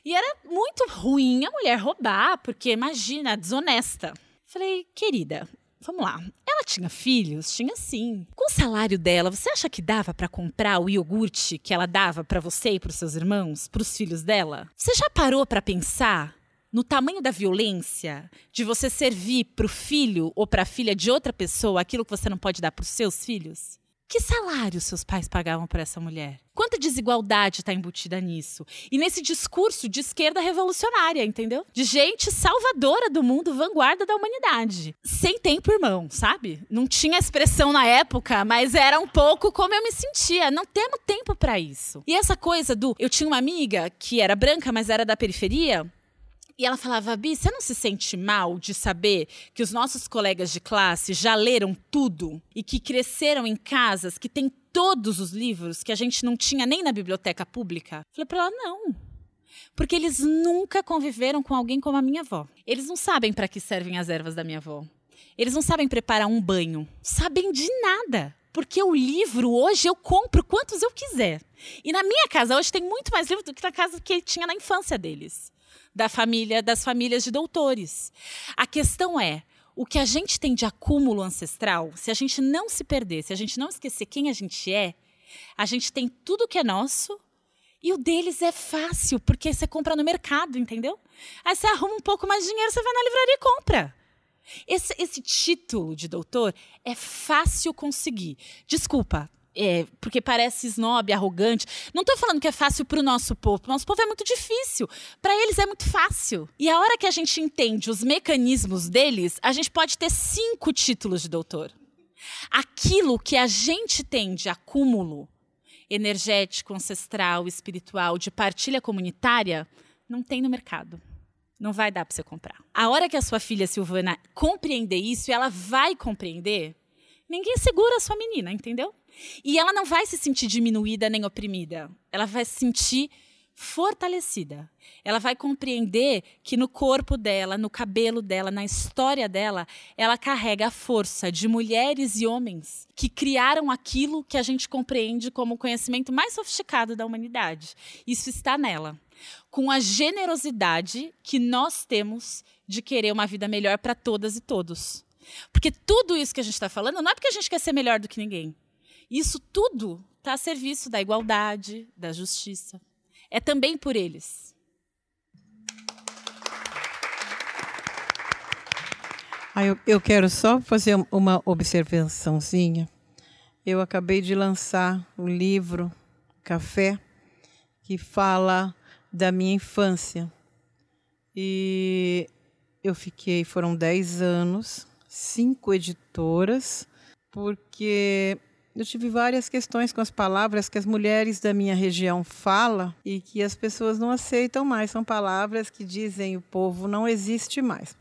E era muito ruim a mulher roubar, porque imagina, desonesta. Falei, querida, Vamos lá. Ela tinha filhos? Tinha sim. Com o salário dela, você acha que dava para comprar o iogurte que ela dava para você e para os seus irmãos, para os filhos dela? Você já parou para pensar no tamanho da violência de você servir para o filho ou para a filha de outra pessoa aquilo que você não pode dar para os seus filhos? Que salário seus pais pagavam para essa mulher? Quanta desigualdade está embutida nisso? E nesse discurso de esquerda revolucionária, entendeu? De gente salvadora do mundo, vanguarda da humanidade. Sem tempo, irmão, sabe? Não tinha expressão na época, mas era um pouco como eu me sentia. Não temos tempo para isso. E essa coisa do. Eu tinha uma amiga que era branca, mas era da periferia. E ela falava, Bi, você não se sente mal de saber que os nossos colegas de classe já leram tudo e que cresceram em casas que têm todos os livros que a gente não tinha nem na biblioteca pública? Falei para ela, não. Porque eles nunca conviveram com alguém como a minha avó. Eles não sabem para que servem as ervas da minha avó. Eles não sabem preparar um banho. Sabem de nada. Porque o livro hoje eu compro quantos eu quiser. E na minha casa hoje tem muito mais livro do que na casa que tinha na infância deles da família, das famílias de doutores. A questão é, o que a gente tem de acúmulo ancestral, se a gente não se perder, se a gente não esquecer quem a gente é, a gente tem tudo que é nosso e o deles é fácil, porque você compra no mercado, entendeu? Aí você arruma um pouco mais de dinheiro, você vai na livraria e compra. Esse, esse título de doutor é fácil conseguir. Desculpa, é, porque parece snob, arrogante. Não estou falando que é fácil para o nosso povo. Nosso povo é muito difícil. Para eles é muito fácil. E a hora que a gente entende os mecanismos deles, a gente pode ter cinco títulos de doutor. Aquilo que a gente tem de acúmulo energético, ancestral, espiritual, de partilha comunitária, não tem no mercado. Não vai dar para você comprar. A hora que a sua filha Silvana compreender isso, ela vai compreender, ninguém segura a sua menina, entendeu? E ela não vai se sentir diminuída nem oprimida. Ela vai se sentir fortalecida. Ela vai compreender que no corpo dela, no cabelo dela, na história dela, ela carrega a força de mulheres e homens que criaram aquilo que a gente compreende como o conhecimento mais sofisticado da humanidade. Isso está nela. Com a generosidade que nós temos de querer uma vida melhor para todas e todos. Porque tudo isso que a gente está falando não é porque a gente quer ser melhor do que ninguém. Isso tudo está a serviço da igualdade, da justiça. É também por eles. Ah, eu, eu quero só fazer uma observaçãozinha. Eu acabei de lançar um livro, Café, que fala da minha infância. E eu fiquei, foram 10 anos, cinco editoras, porque eu tive várias questões com as palavras que as mulheres da minha região falam e que as pessoas não aceitam mais. São palavras que dizem o povo não existe mais.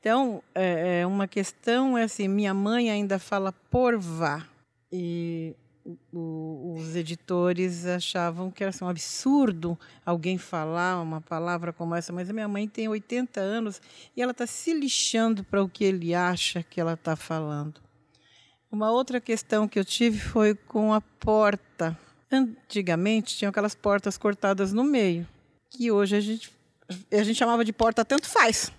Então, é, é uma questão é assim: minha mãe ainda fala porvá. E o, os editores achavam que era assim, um absurdo alguém falar uma palavra como essa, mas a minha mãe tem 80 anos e ela está se lixando para o que ele acha que ela está falando. Uma outra questão que eu tive foi com a porta. Antigamente tinham aquelas portas cortadas no meio, que hoje a gente, a gente chamava de porta tanto faz.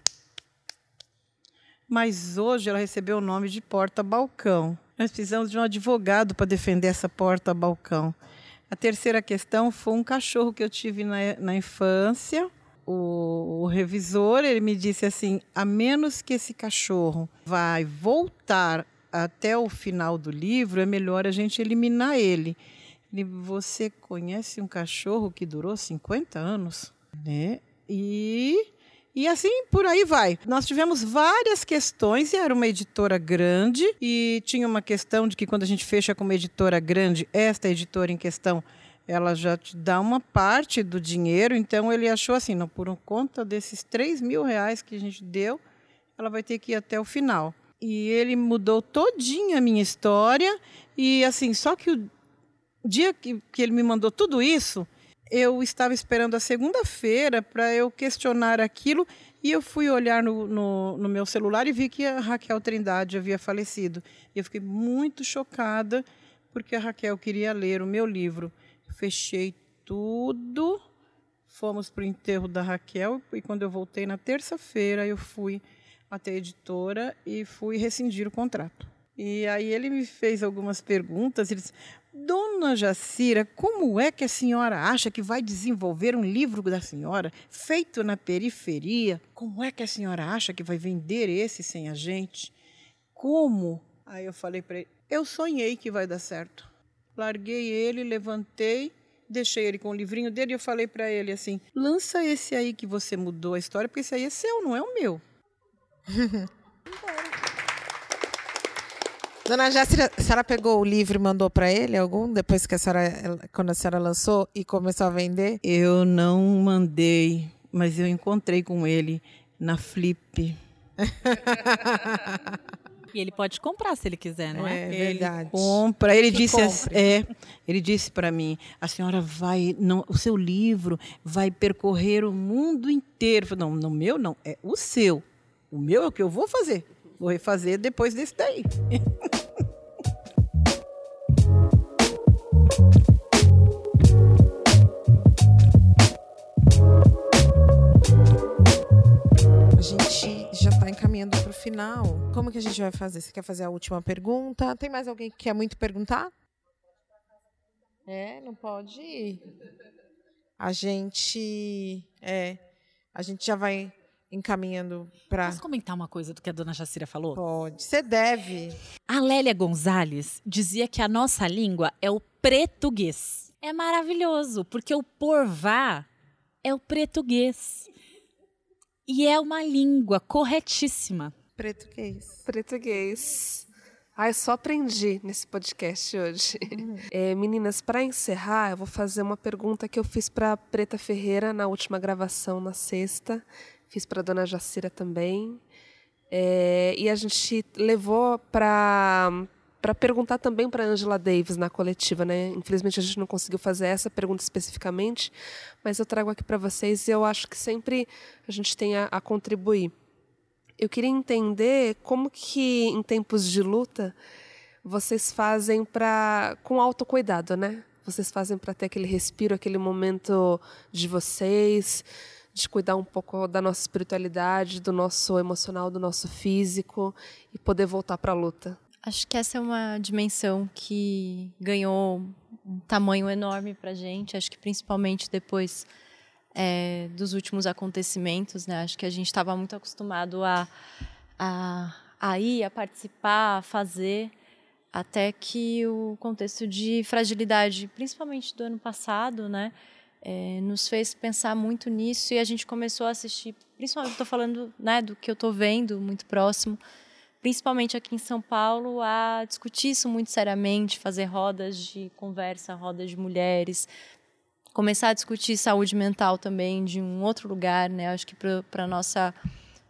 Mas hoje ela recebeu o nome de porta-balcão. Nós precisamos de um advogado para defender essa porta-balcão. A terceira questão foi um cachorro que eu tive na, na infância. O, o, revisor ele me disse assim: a menos que esse cachorro vai voltar até o final do livro, é melhor a gente eliminar ele. Você conhece um cachorro que durou 50 anos? Né? E, e assim por aí vai. Nós tivemos várias questões, e era uma editora grande, e tinha uma questão de que quando a gente fecha com uma editora grande, esta editora em questão ela já te dá uma parte do dinheiro, então ele achou assim, não, por conta desses 3 mil reais que a gente deu, ela vai ter que ir até o final. E ele mudou todinha a minha história. E assim, só que o dia que, que ele me mandou tudo isso, eu estava esperando a segunda-feira para eu questionar aquilo. E eu fui olhar no, no, no, meu celular e vi que a Raquel Trindade havia falecido. E eu fiquei muito chocada, porque a Raquel queria ler o meu livro. Fechei tudo, fomos para o enterro da Raquel, e quando eu voltei na terça-feira, eu fui até a editora e fui rescindir o contrato. E aí ele me fez algumas perguntas. Ele disse: Dona Jacira, como é que a senhora acha que vai desenvolver um livro da senhora feito na periferia? Como é que a senhora acha que vai vender esse sem a gente? Como? Aí eu falei para ele: Eu sonhei que vai dar certo. Larguei ele, levantei, deixei ele com o livrinho dele e eu falei para ele assim: Lança esse aí que você mudou a história, porque esse aí é seu, não é o meu. Dona Jéssica, a senhora pegou o livro e mandou para ele algum depois que a senhora, quando a senhora lançou e começou a vender? Eu não mandei, mas eu encontrei com ele na Flip. E ele pode comprar se ele quiser, não é? É verdade. Ele compra. Ele Que disse, compre. é, ele disse para mim: a senhora vai, não, o seu livro vai percorrer o mundo inteiro. Falei, não, no meu não, é o seu. O meu é o que eu vou fazer. Vou refazer depois desse daí. A gente já está encaminhando para o final. Como que a gente vai fazer? Você quer fazer a última pergunta? Tem mais alguém que quer muito perguntar? É, não pode ir. A gente, é, a gente já vai encaminhando para. Posso comentar uma coisa do que a dona Jacira falou? Pode. Você deve. A Lélia Gonzalez dizia que a nossa língua é o português. É maravilhoso, porque o porvá é o português. E é uma língua corretíssima. Português. Português. Ai, só aprendi nesse podcast hoje. É, meninas, para encerrar, eu vou fazer uma pergunta que eu fiz para Preta Ferreira na última gravação, na sexta. Fiz para Dona Jacira também. É, e a gente levou para para perguntar também para Angela Davis na coletiva, né? Infelizmente a gente não conseguiu fazer essa pergunta especificamente, mas eu trago aqui para vocês e eu acho que sempre a gente tem a, a contribuir. Eu queria entender como que em tempos de luta vocês fazem para com autocuidado, né? Vocês fazem para ter aquele respiro, aquele momento de vocês, de cuidar um pouco da nossa espiritualidade, do nosso emocional, do nosso físico e poder voltar para a luta. Acho que essa é uma dimensão que ganhou um tamanho enorme para gente. Acho que principalmente depois é, dos últimos acontecimentos, né? Acho que a gente estava muito acostumado a, a, a ir, a participar, a fazer, até que o contexto de fragilidade, principalmente do ano passado, né? É, nos fez pensar muito nisso e a gente começou a assistir, principalmente estou falando né, do que eu estou vendo muito próximo, principalmente aqui em São Paulo, a discutir isso muito seriamente, fazer rodas de conversa, rodas de mulheres, começar a discutir saúde mental também de um outro lugar, né? Acho que para nossa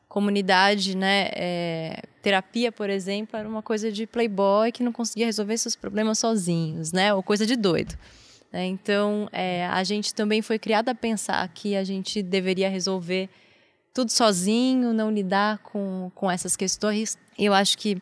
comunidade, né, é, terapia, por exemplo, era uma coisa de playboy que não conseguia resolver seus problemas sozinhos, né? Ou coisa de doido. Né? Então, é, a gente também foi criada a pensar que a gente deveria resolver tudo sozinho, não lidar com, com essas questões. Eu acho que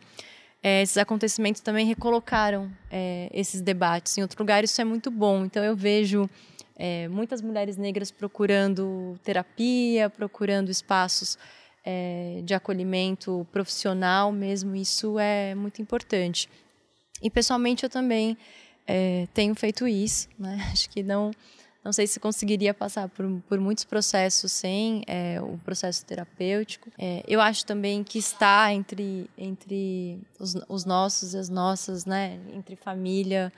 é, esses acontecimentos também recolocaram é, esses debates. Em outro lugar, isso é muito bom. Então, eu vejo é, muitas mulheres negras procurando terapia, procurando espaços é, de acolhimento profissional mesmo. Isso é muito importante. E, pessoalmente, eu também é, tenho feito isso. Né? Acho que não não sei se conseguiria passar por, por muitos processos sem é, o processo terapêutico. É, eu acho também que estar entre, entre os, os, nossos e as nossas, né, entre família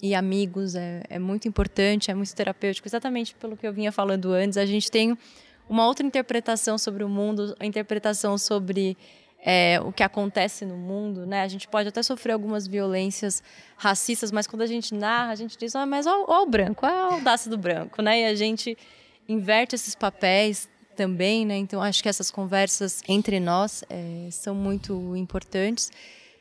e amigos, é, é muito importante, é muito terapêutico, exatamente pelo que eu vinha falando antes. A gente tem uma outra interpretação sobre o mundo, a interpretação sobre é, o que acontece no mundo, né? A gente pode até sofrer algumas violências racistas, mas quando a gente narra, a gente diz, ah, mas olha o branco, olha a audácia do branco, né? E a gente inverte esses papéis também, né? Então acho que essas conversas entre nós é, são muito importantes.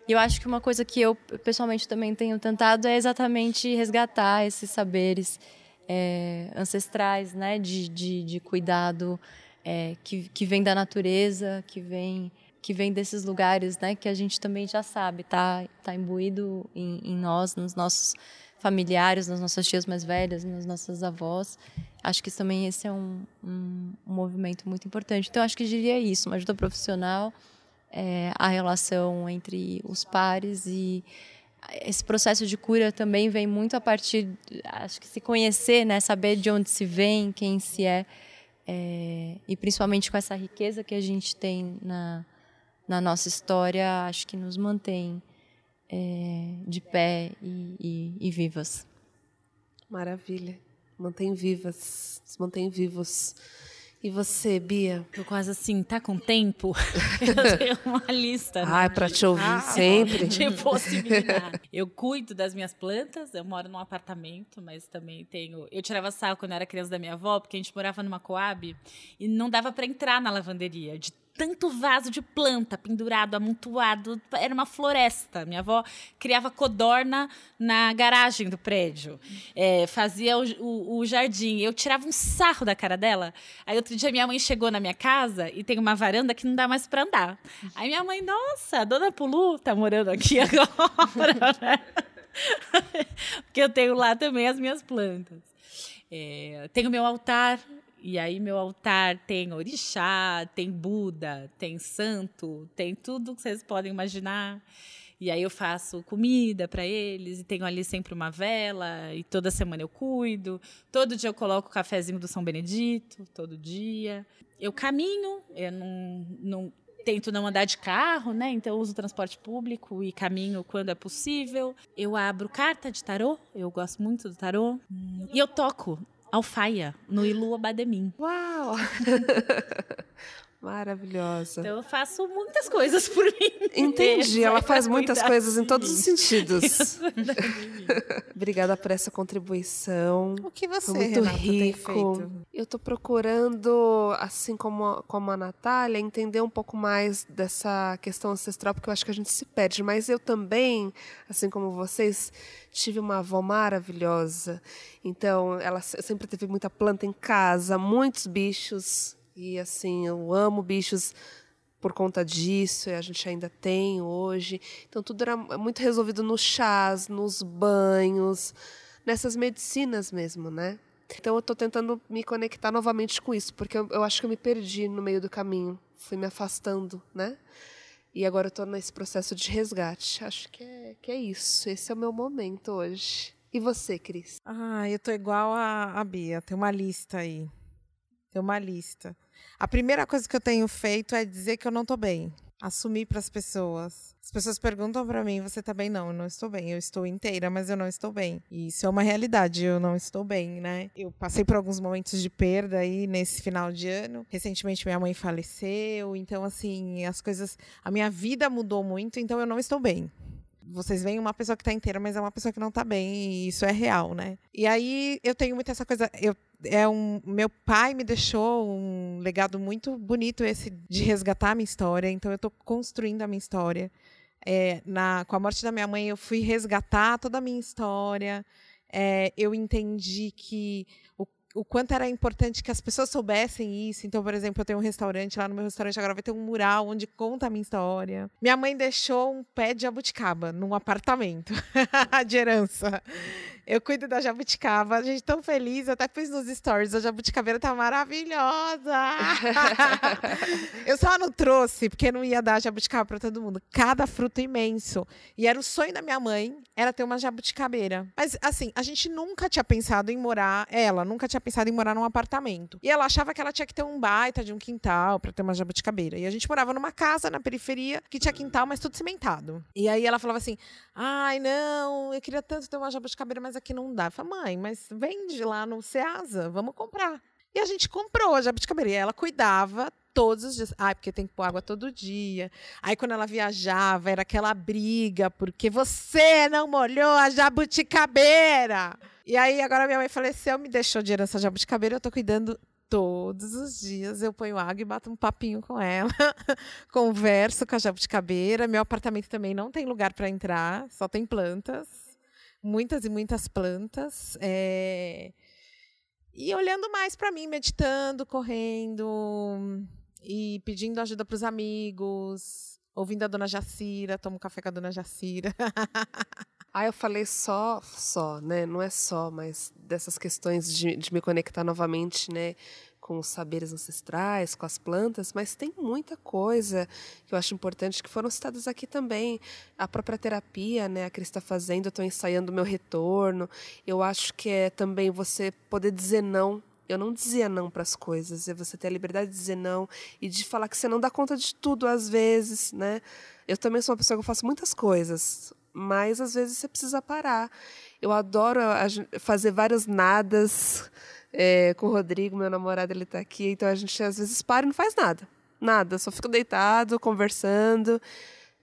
E eu acho que uma coisa que eu pessoalmente também tenho tentado é exatamente resgatar esses saberes é, ancestrais, né? De, de, de cuidado é, que, que vem da natureza, que vem que vem desses lugares, né? Que a gente também já sabe, tá, tá imbuído em, em nós, nos nossos familiares, nas nossas tias mais velhas, nas nossas avós. Acho que também esse é um, um, um movimento muito importante. Então, acho que diria isso, uma ajuda profissional, é, a relação entre os pares e esse processo de cura também vem muito a partir, acho que se conhecer, né, saber de onde se vem, quem se é, é e principalmente com essa riqueza que a gente tem na, na nossa história, acho que nos mantém é, de pé e, e, e, vivas. Maravilha. Mantém vivas, se mantém vivos. E você, Bia? Tô quase assim, tá com tempo? Eu tenho uma lista. Ah, é pra te ouvir ah, sempre. De possibilidade. Eu cuido das minhas plantas, eu moro num apartamento, mas também tenho. Eu tirava sal quando eu era criança da minha avó, porque a gente morava numa Coab e não dava para entrar na lavanderia, de tanto vaso de planta pendurado, amontoado. Era uma floresta. Minha avó criava codorna na garagem do prédio. É, fazia o, o, o, jardim. Eu tirava um sarro da cara dela. Aí outro dia minha mãe chegou na minha casa e tem uma varanda que não dá mais para andar. Aí minha mãe, nossa, a dona Pulu tá morando aqui agora. Né? Porque eu tenho lá também as minhas plantas. É, tenho meu altar e aí meu altar tem orixá, tem Buda, tem santo, tem tudo que vocês podem imaginar. E aí eu faço comida para eles e tenho ali sempre uma vela e toda semana eu cuido. Todo dia eu coloco o cafezinho do São Benedito, todo dia. Eu caminho, eu não, não tento não andar de carro, né? Então uso transporte público e caminho quando é possível. Eu abro carta de tarô, eu gosto muito do tarô. E eu toco alfaia no Ilu Abademim. Uau! Maravilhosa. Então eu faço muitas coisas por mim. Entendi, ela faz muitas coisas em todos os sentidos. Obrigada por essa contribuição. O que você, Foi muito Renata, rico. Eu estou procurando, assim como, como a Natália, entender um pouco mais dessa questão ancestral, porque eu acho que a gente se perde. Mas eu também, assim como vocês, tive uma avó maravilhosa. Então, ela sempre teve muita planta em casa, muitos bichos e assim, eu amo bichos por conta disso, a gente ainda tem hoje. Então tudo era muito resolvido nos chás, nos banhos, nessas medicinas mesmo, né? Então eu estou tentando me conectar novamente com isso, porque eu, eu, acho que eu me perdi no meio do caminho, fui me afastando, né? E agora eu estou nesse processo de resgate. Acho que é, que é isso. Esse é o meu momento hoje. E você, Cris? Ah, eu tô igual a, a Bia. Tem uma lista aí. Tem uma lista. A primeira coisa que eu tenho feito é dizer que eu não tô bem. Assumir para as pessoas. As pessoas perguntam para mim: você tá bem? Não, eu não estou bem. Eu estou inteira, mas eu não estou bem. E isso é uma realidade, eu não estou bem, né? Eu passei por alguns momentos de perda aí nesse final de ano. Recentemente minha mãe faleceu, então assim, as coisas. A minha vida mudou muito, então eu não estou bem vocês veem uma pessoa que está inteira, mas é uma pessoa que não está bem, e isso é real, né? E aí eu tenho muito essa coisa. Eu, é um, meu pai me deixou um legado muito bonito esse de resgatar a minha história, então eu estou construindo a minha história. É, na, com a morte da minha mãe, eu fui resgatar toda a minha história. É, eu entendi que o o quanto era importante que as pessoas soubessem isso. Então, por exemplo, eu tenho um restaurante, lá no meu restaurante agora vai ter um mural onde conta a minha história. Minha mãe deixou um pé de jabuticaba num apartamento de herança. Eu cuido da jabuticaba, a gente tão feliz, eu até pus nos stories, a jabuticabeira tá maravilhosa. eu só não trouxe, porque não ia dar jabuticaba para todo mundo. Cada fruto imenso. E era o sonho da minha mãe, era ter uma jabuticabeira. Mas, assim, a gente nunca tinha pensado em morar, ela nunca tinha pensado em morar num apartamento. E ela achava que ela tinha que ter um baita de um quintal para ter uma jabuticabeira. E a gente morava numa casa na periferia que tinha quintal, mas tudo cimentado. E aí ela falava assim: ai, não, eu queria tanto ter uma jabuticabeira, mas mas aqui não dá. Falei, mãe, mas vende lá no Ceasa, vamos comprar. E a gente comprou a jabuticabeira. Ela cuidava todos os dias. Ai, porque tem que pôr água todo dia. Aí, quando ela viajava, era aquela briga, porque você não molhou a jabuticabeira. E aí, agora minha mãe faleceu, me deixou de herança jabuticabeira. Eu tô cuidando Todos os dias eu ponho água e bato um papinho com ela. Converso com a jabuticabeira. Meu apartamento também não tem lugar para entrar, só tem plantas. Muitas e muitas plantas. É... E olhando mais para mim, meditando, correndo e pedindo ajuda para os amigos, ouvindo a dona Jacira, tomo café com a dona Jacira. Ah, eu falei só, só, né? Não é só, mas dessas questões de, de me conectar novamente, né? Com os saberes ancestrais, com as plantas, mas tem muita coisa que eu acho importante que foram citadas aqui também. A própria terapia, né? A Cris está fazendo, eu estou ensaiando o meu retorno. Eu acho que é também você poder dizer não eu não dizia não para as coisas, é você ter a liberdade de dizer não e de falar que você não dá conta de tudo às vezes, né? Eu também sou uma pessoa que eu faço muitas coisas, mas às vezes você precisa parar. Eu adoro fazer vários nadas é, com o Rodrigo, meu namorado, ele está aqui, então a gente às vezes para e não faz nada. Nada, só fica deitado, conversando.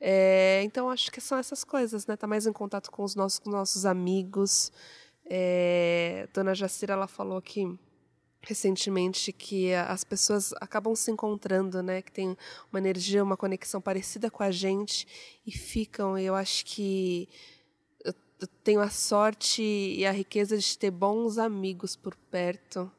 É, então acho que são essas coisas, né? Tá mais em contato com os nossos, com nossos amigos. É, Dona Jacira, ela falou que recentemente que as pessoas acabam se encontrando, né? Que tem uma energia, uma conexão parecida com a gente e ficam. Eu acho que eu tenho a sorte e a riqueza de ter bons amigos por perto.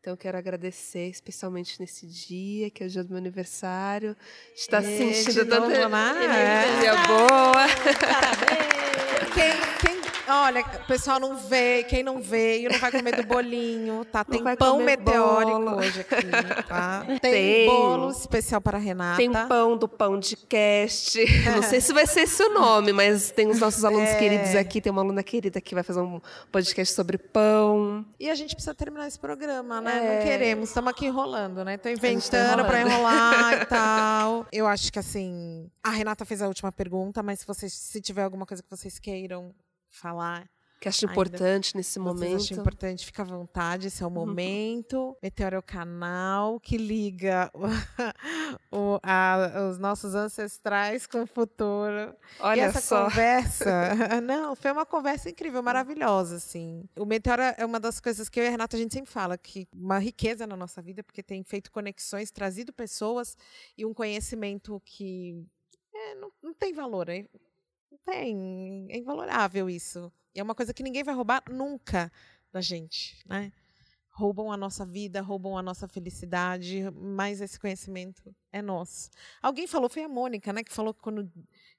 Então, eu quero agradecer, especialmente nesse dia, que é o dia do meu aniversário. Está sentindo tanta energia boa. Parabéns! Olha, o pessoal não veio, quem não veio não vai comer do bolinho, tá? Tem pão meteórico hoje aqui, tá? Tem, tem, bolo especial para a Renata. Tem pão do pão de cast. não sei se vai ser esse o nome, mas tem os nossos alunos é. queridos aqui. Tem uma aluna querida que vai fazer um podcast sobre pão. E a gente precisa terminar esse programa, né? É. Não queremos, estamos aqui enrolando, né? Tô tá inventando para enrolar e tal. Eu acho que assim, a Renata fez a última pergunta, mas se vocês se tiver alguma coisa que vocês queiram falar. Que acho importante nesse momento. Acho importante, fica à vontade, esse é o uhum. momento. Meteoro é o canal que liga o, a, os nossos ancestrais com o futuro. Olha e essa só. conversa, não, foi uma conversa incrível, maravilhosa, assim. O Meteoro é uma das coisas que eu e a Renata a gente sempre fala, que uma riqueza na nossa vida, porque tem feito conexões, trazido pessoas e um conhecimento que é, não, não tem valor. É tem. É invalorável isso. E é uma coisa que ninguém vai roubar nunca da gente, né? Roubam a nossa vida, roubam a nossa felicidade, mas esse conhecimento é nosso. Alguém falou, foi a Mônica, né, que falou que quando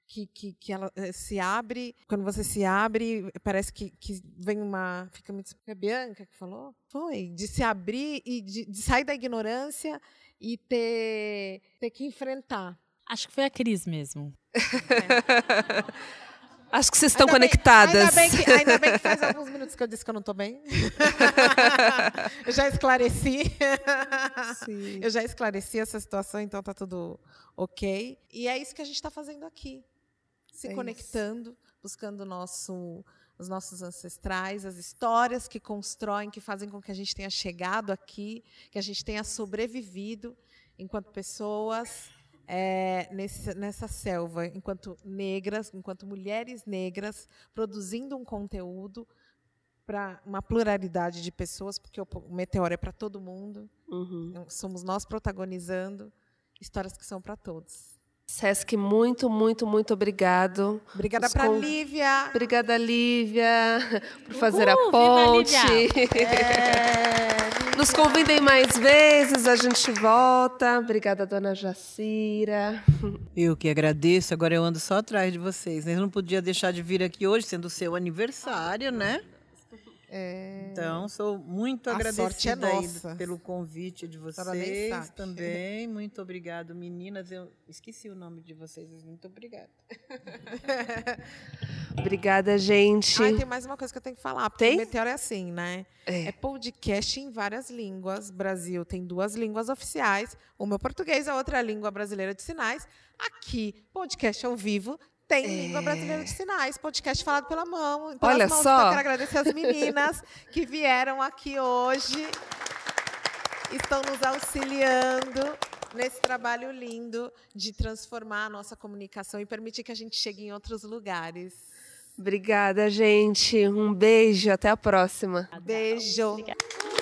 que, que, que ela eh, se abre, quando você se abre, parece que, que vem uma. Fica muito. Foi a Bianca que falou? Foi. De se abrir e de, de sair da ignorância e ter, ter que enfrentar. Acho que foi a Cris mesmo. Acho que vocês estão ainda conectadas. Bem, ainda, bem que, ainda bem que faz alguns minutos que eu disse que eu não estou bem. eu já esclareci. Sim. Eu já esclareci essa situação, então está tudo ok. E é isso que a gente está fazendo aqui. Se é conectando, isso. buscando nosso, os nossos ancestrais, as histórias que constroem, que fazem com que a gente tenha chegado aqui, que a gente tenha sobrevivido enquanto pessoas é, nesse, nessa selva, enquanto negras, enquanto mulheres negras, produzindo um conteúdo para uma pluralidade de pessoas, porque o, Meteoro é para todo mundo. Uhum. Então, somos nós protagonizando histórias que são para todos. Sesc, muito, muito, muito obrigado. Obrigada para con... Lívia. Obrigada, Lívia, por fazer Uhul, a ponte. Nos convidem mais vezes, a gente volta. Obrigada, dona Jacira. Eu que agradeço. Agora eu ando só atrás de vocês. Eu não podia deixar de vir aqui hoje, sendo o seu aniversário, né? É... Então, sou muito a agradecida é pelo convite de vocês também. Muito obrigado, meninas. Eu esqueci o nome de vocês, muito obrigada. obrigada, gente. Ai, tem mais uma coisa que eu tenho que falar. Porque tem? o Meteoro é assim, né? É. é podcast em várias línguas. Brasil tem duas línguas oficiais. Uma é português, a outra é a língua brasileira de sinais. Aqui, podcast ao vivo, tem é... Língua Brasileira de Sinais, podcast falado pela mão. Então, Olha mãos, só. Eu quero agradecer as meninas que vieram aqui hoje. Estão nos auxiliando nesse trabalho lindo de transformar a nossa comunicação e permitir que a gente chegue em outros lugares. Obrigada, gente. Um beijo. Até a próxima. Beijo. Obrigada.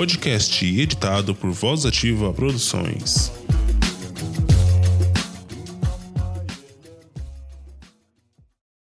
Podcast editado por Voz Ativa Produções.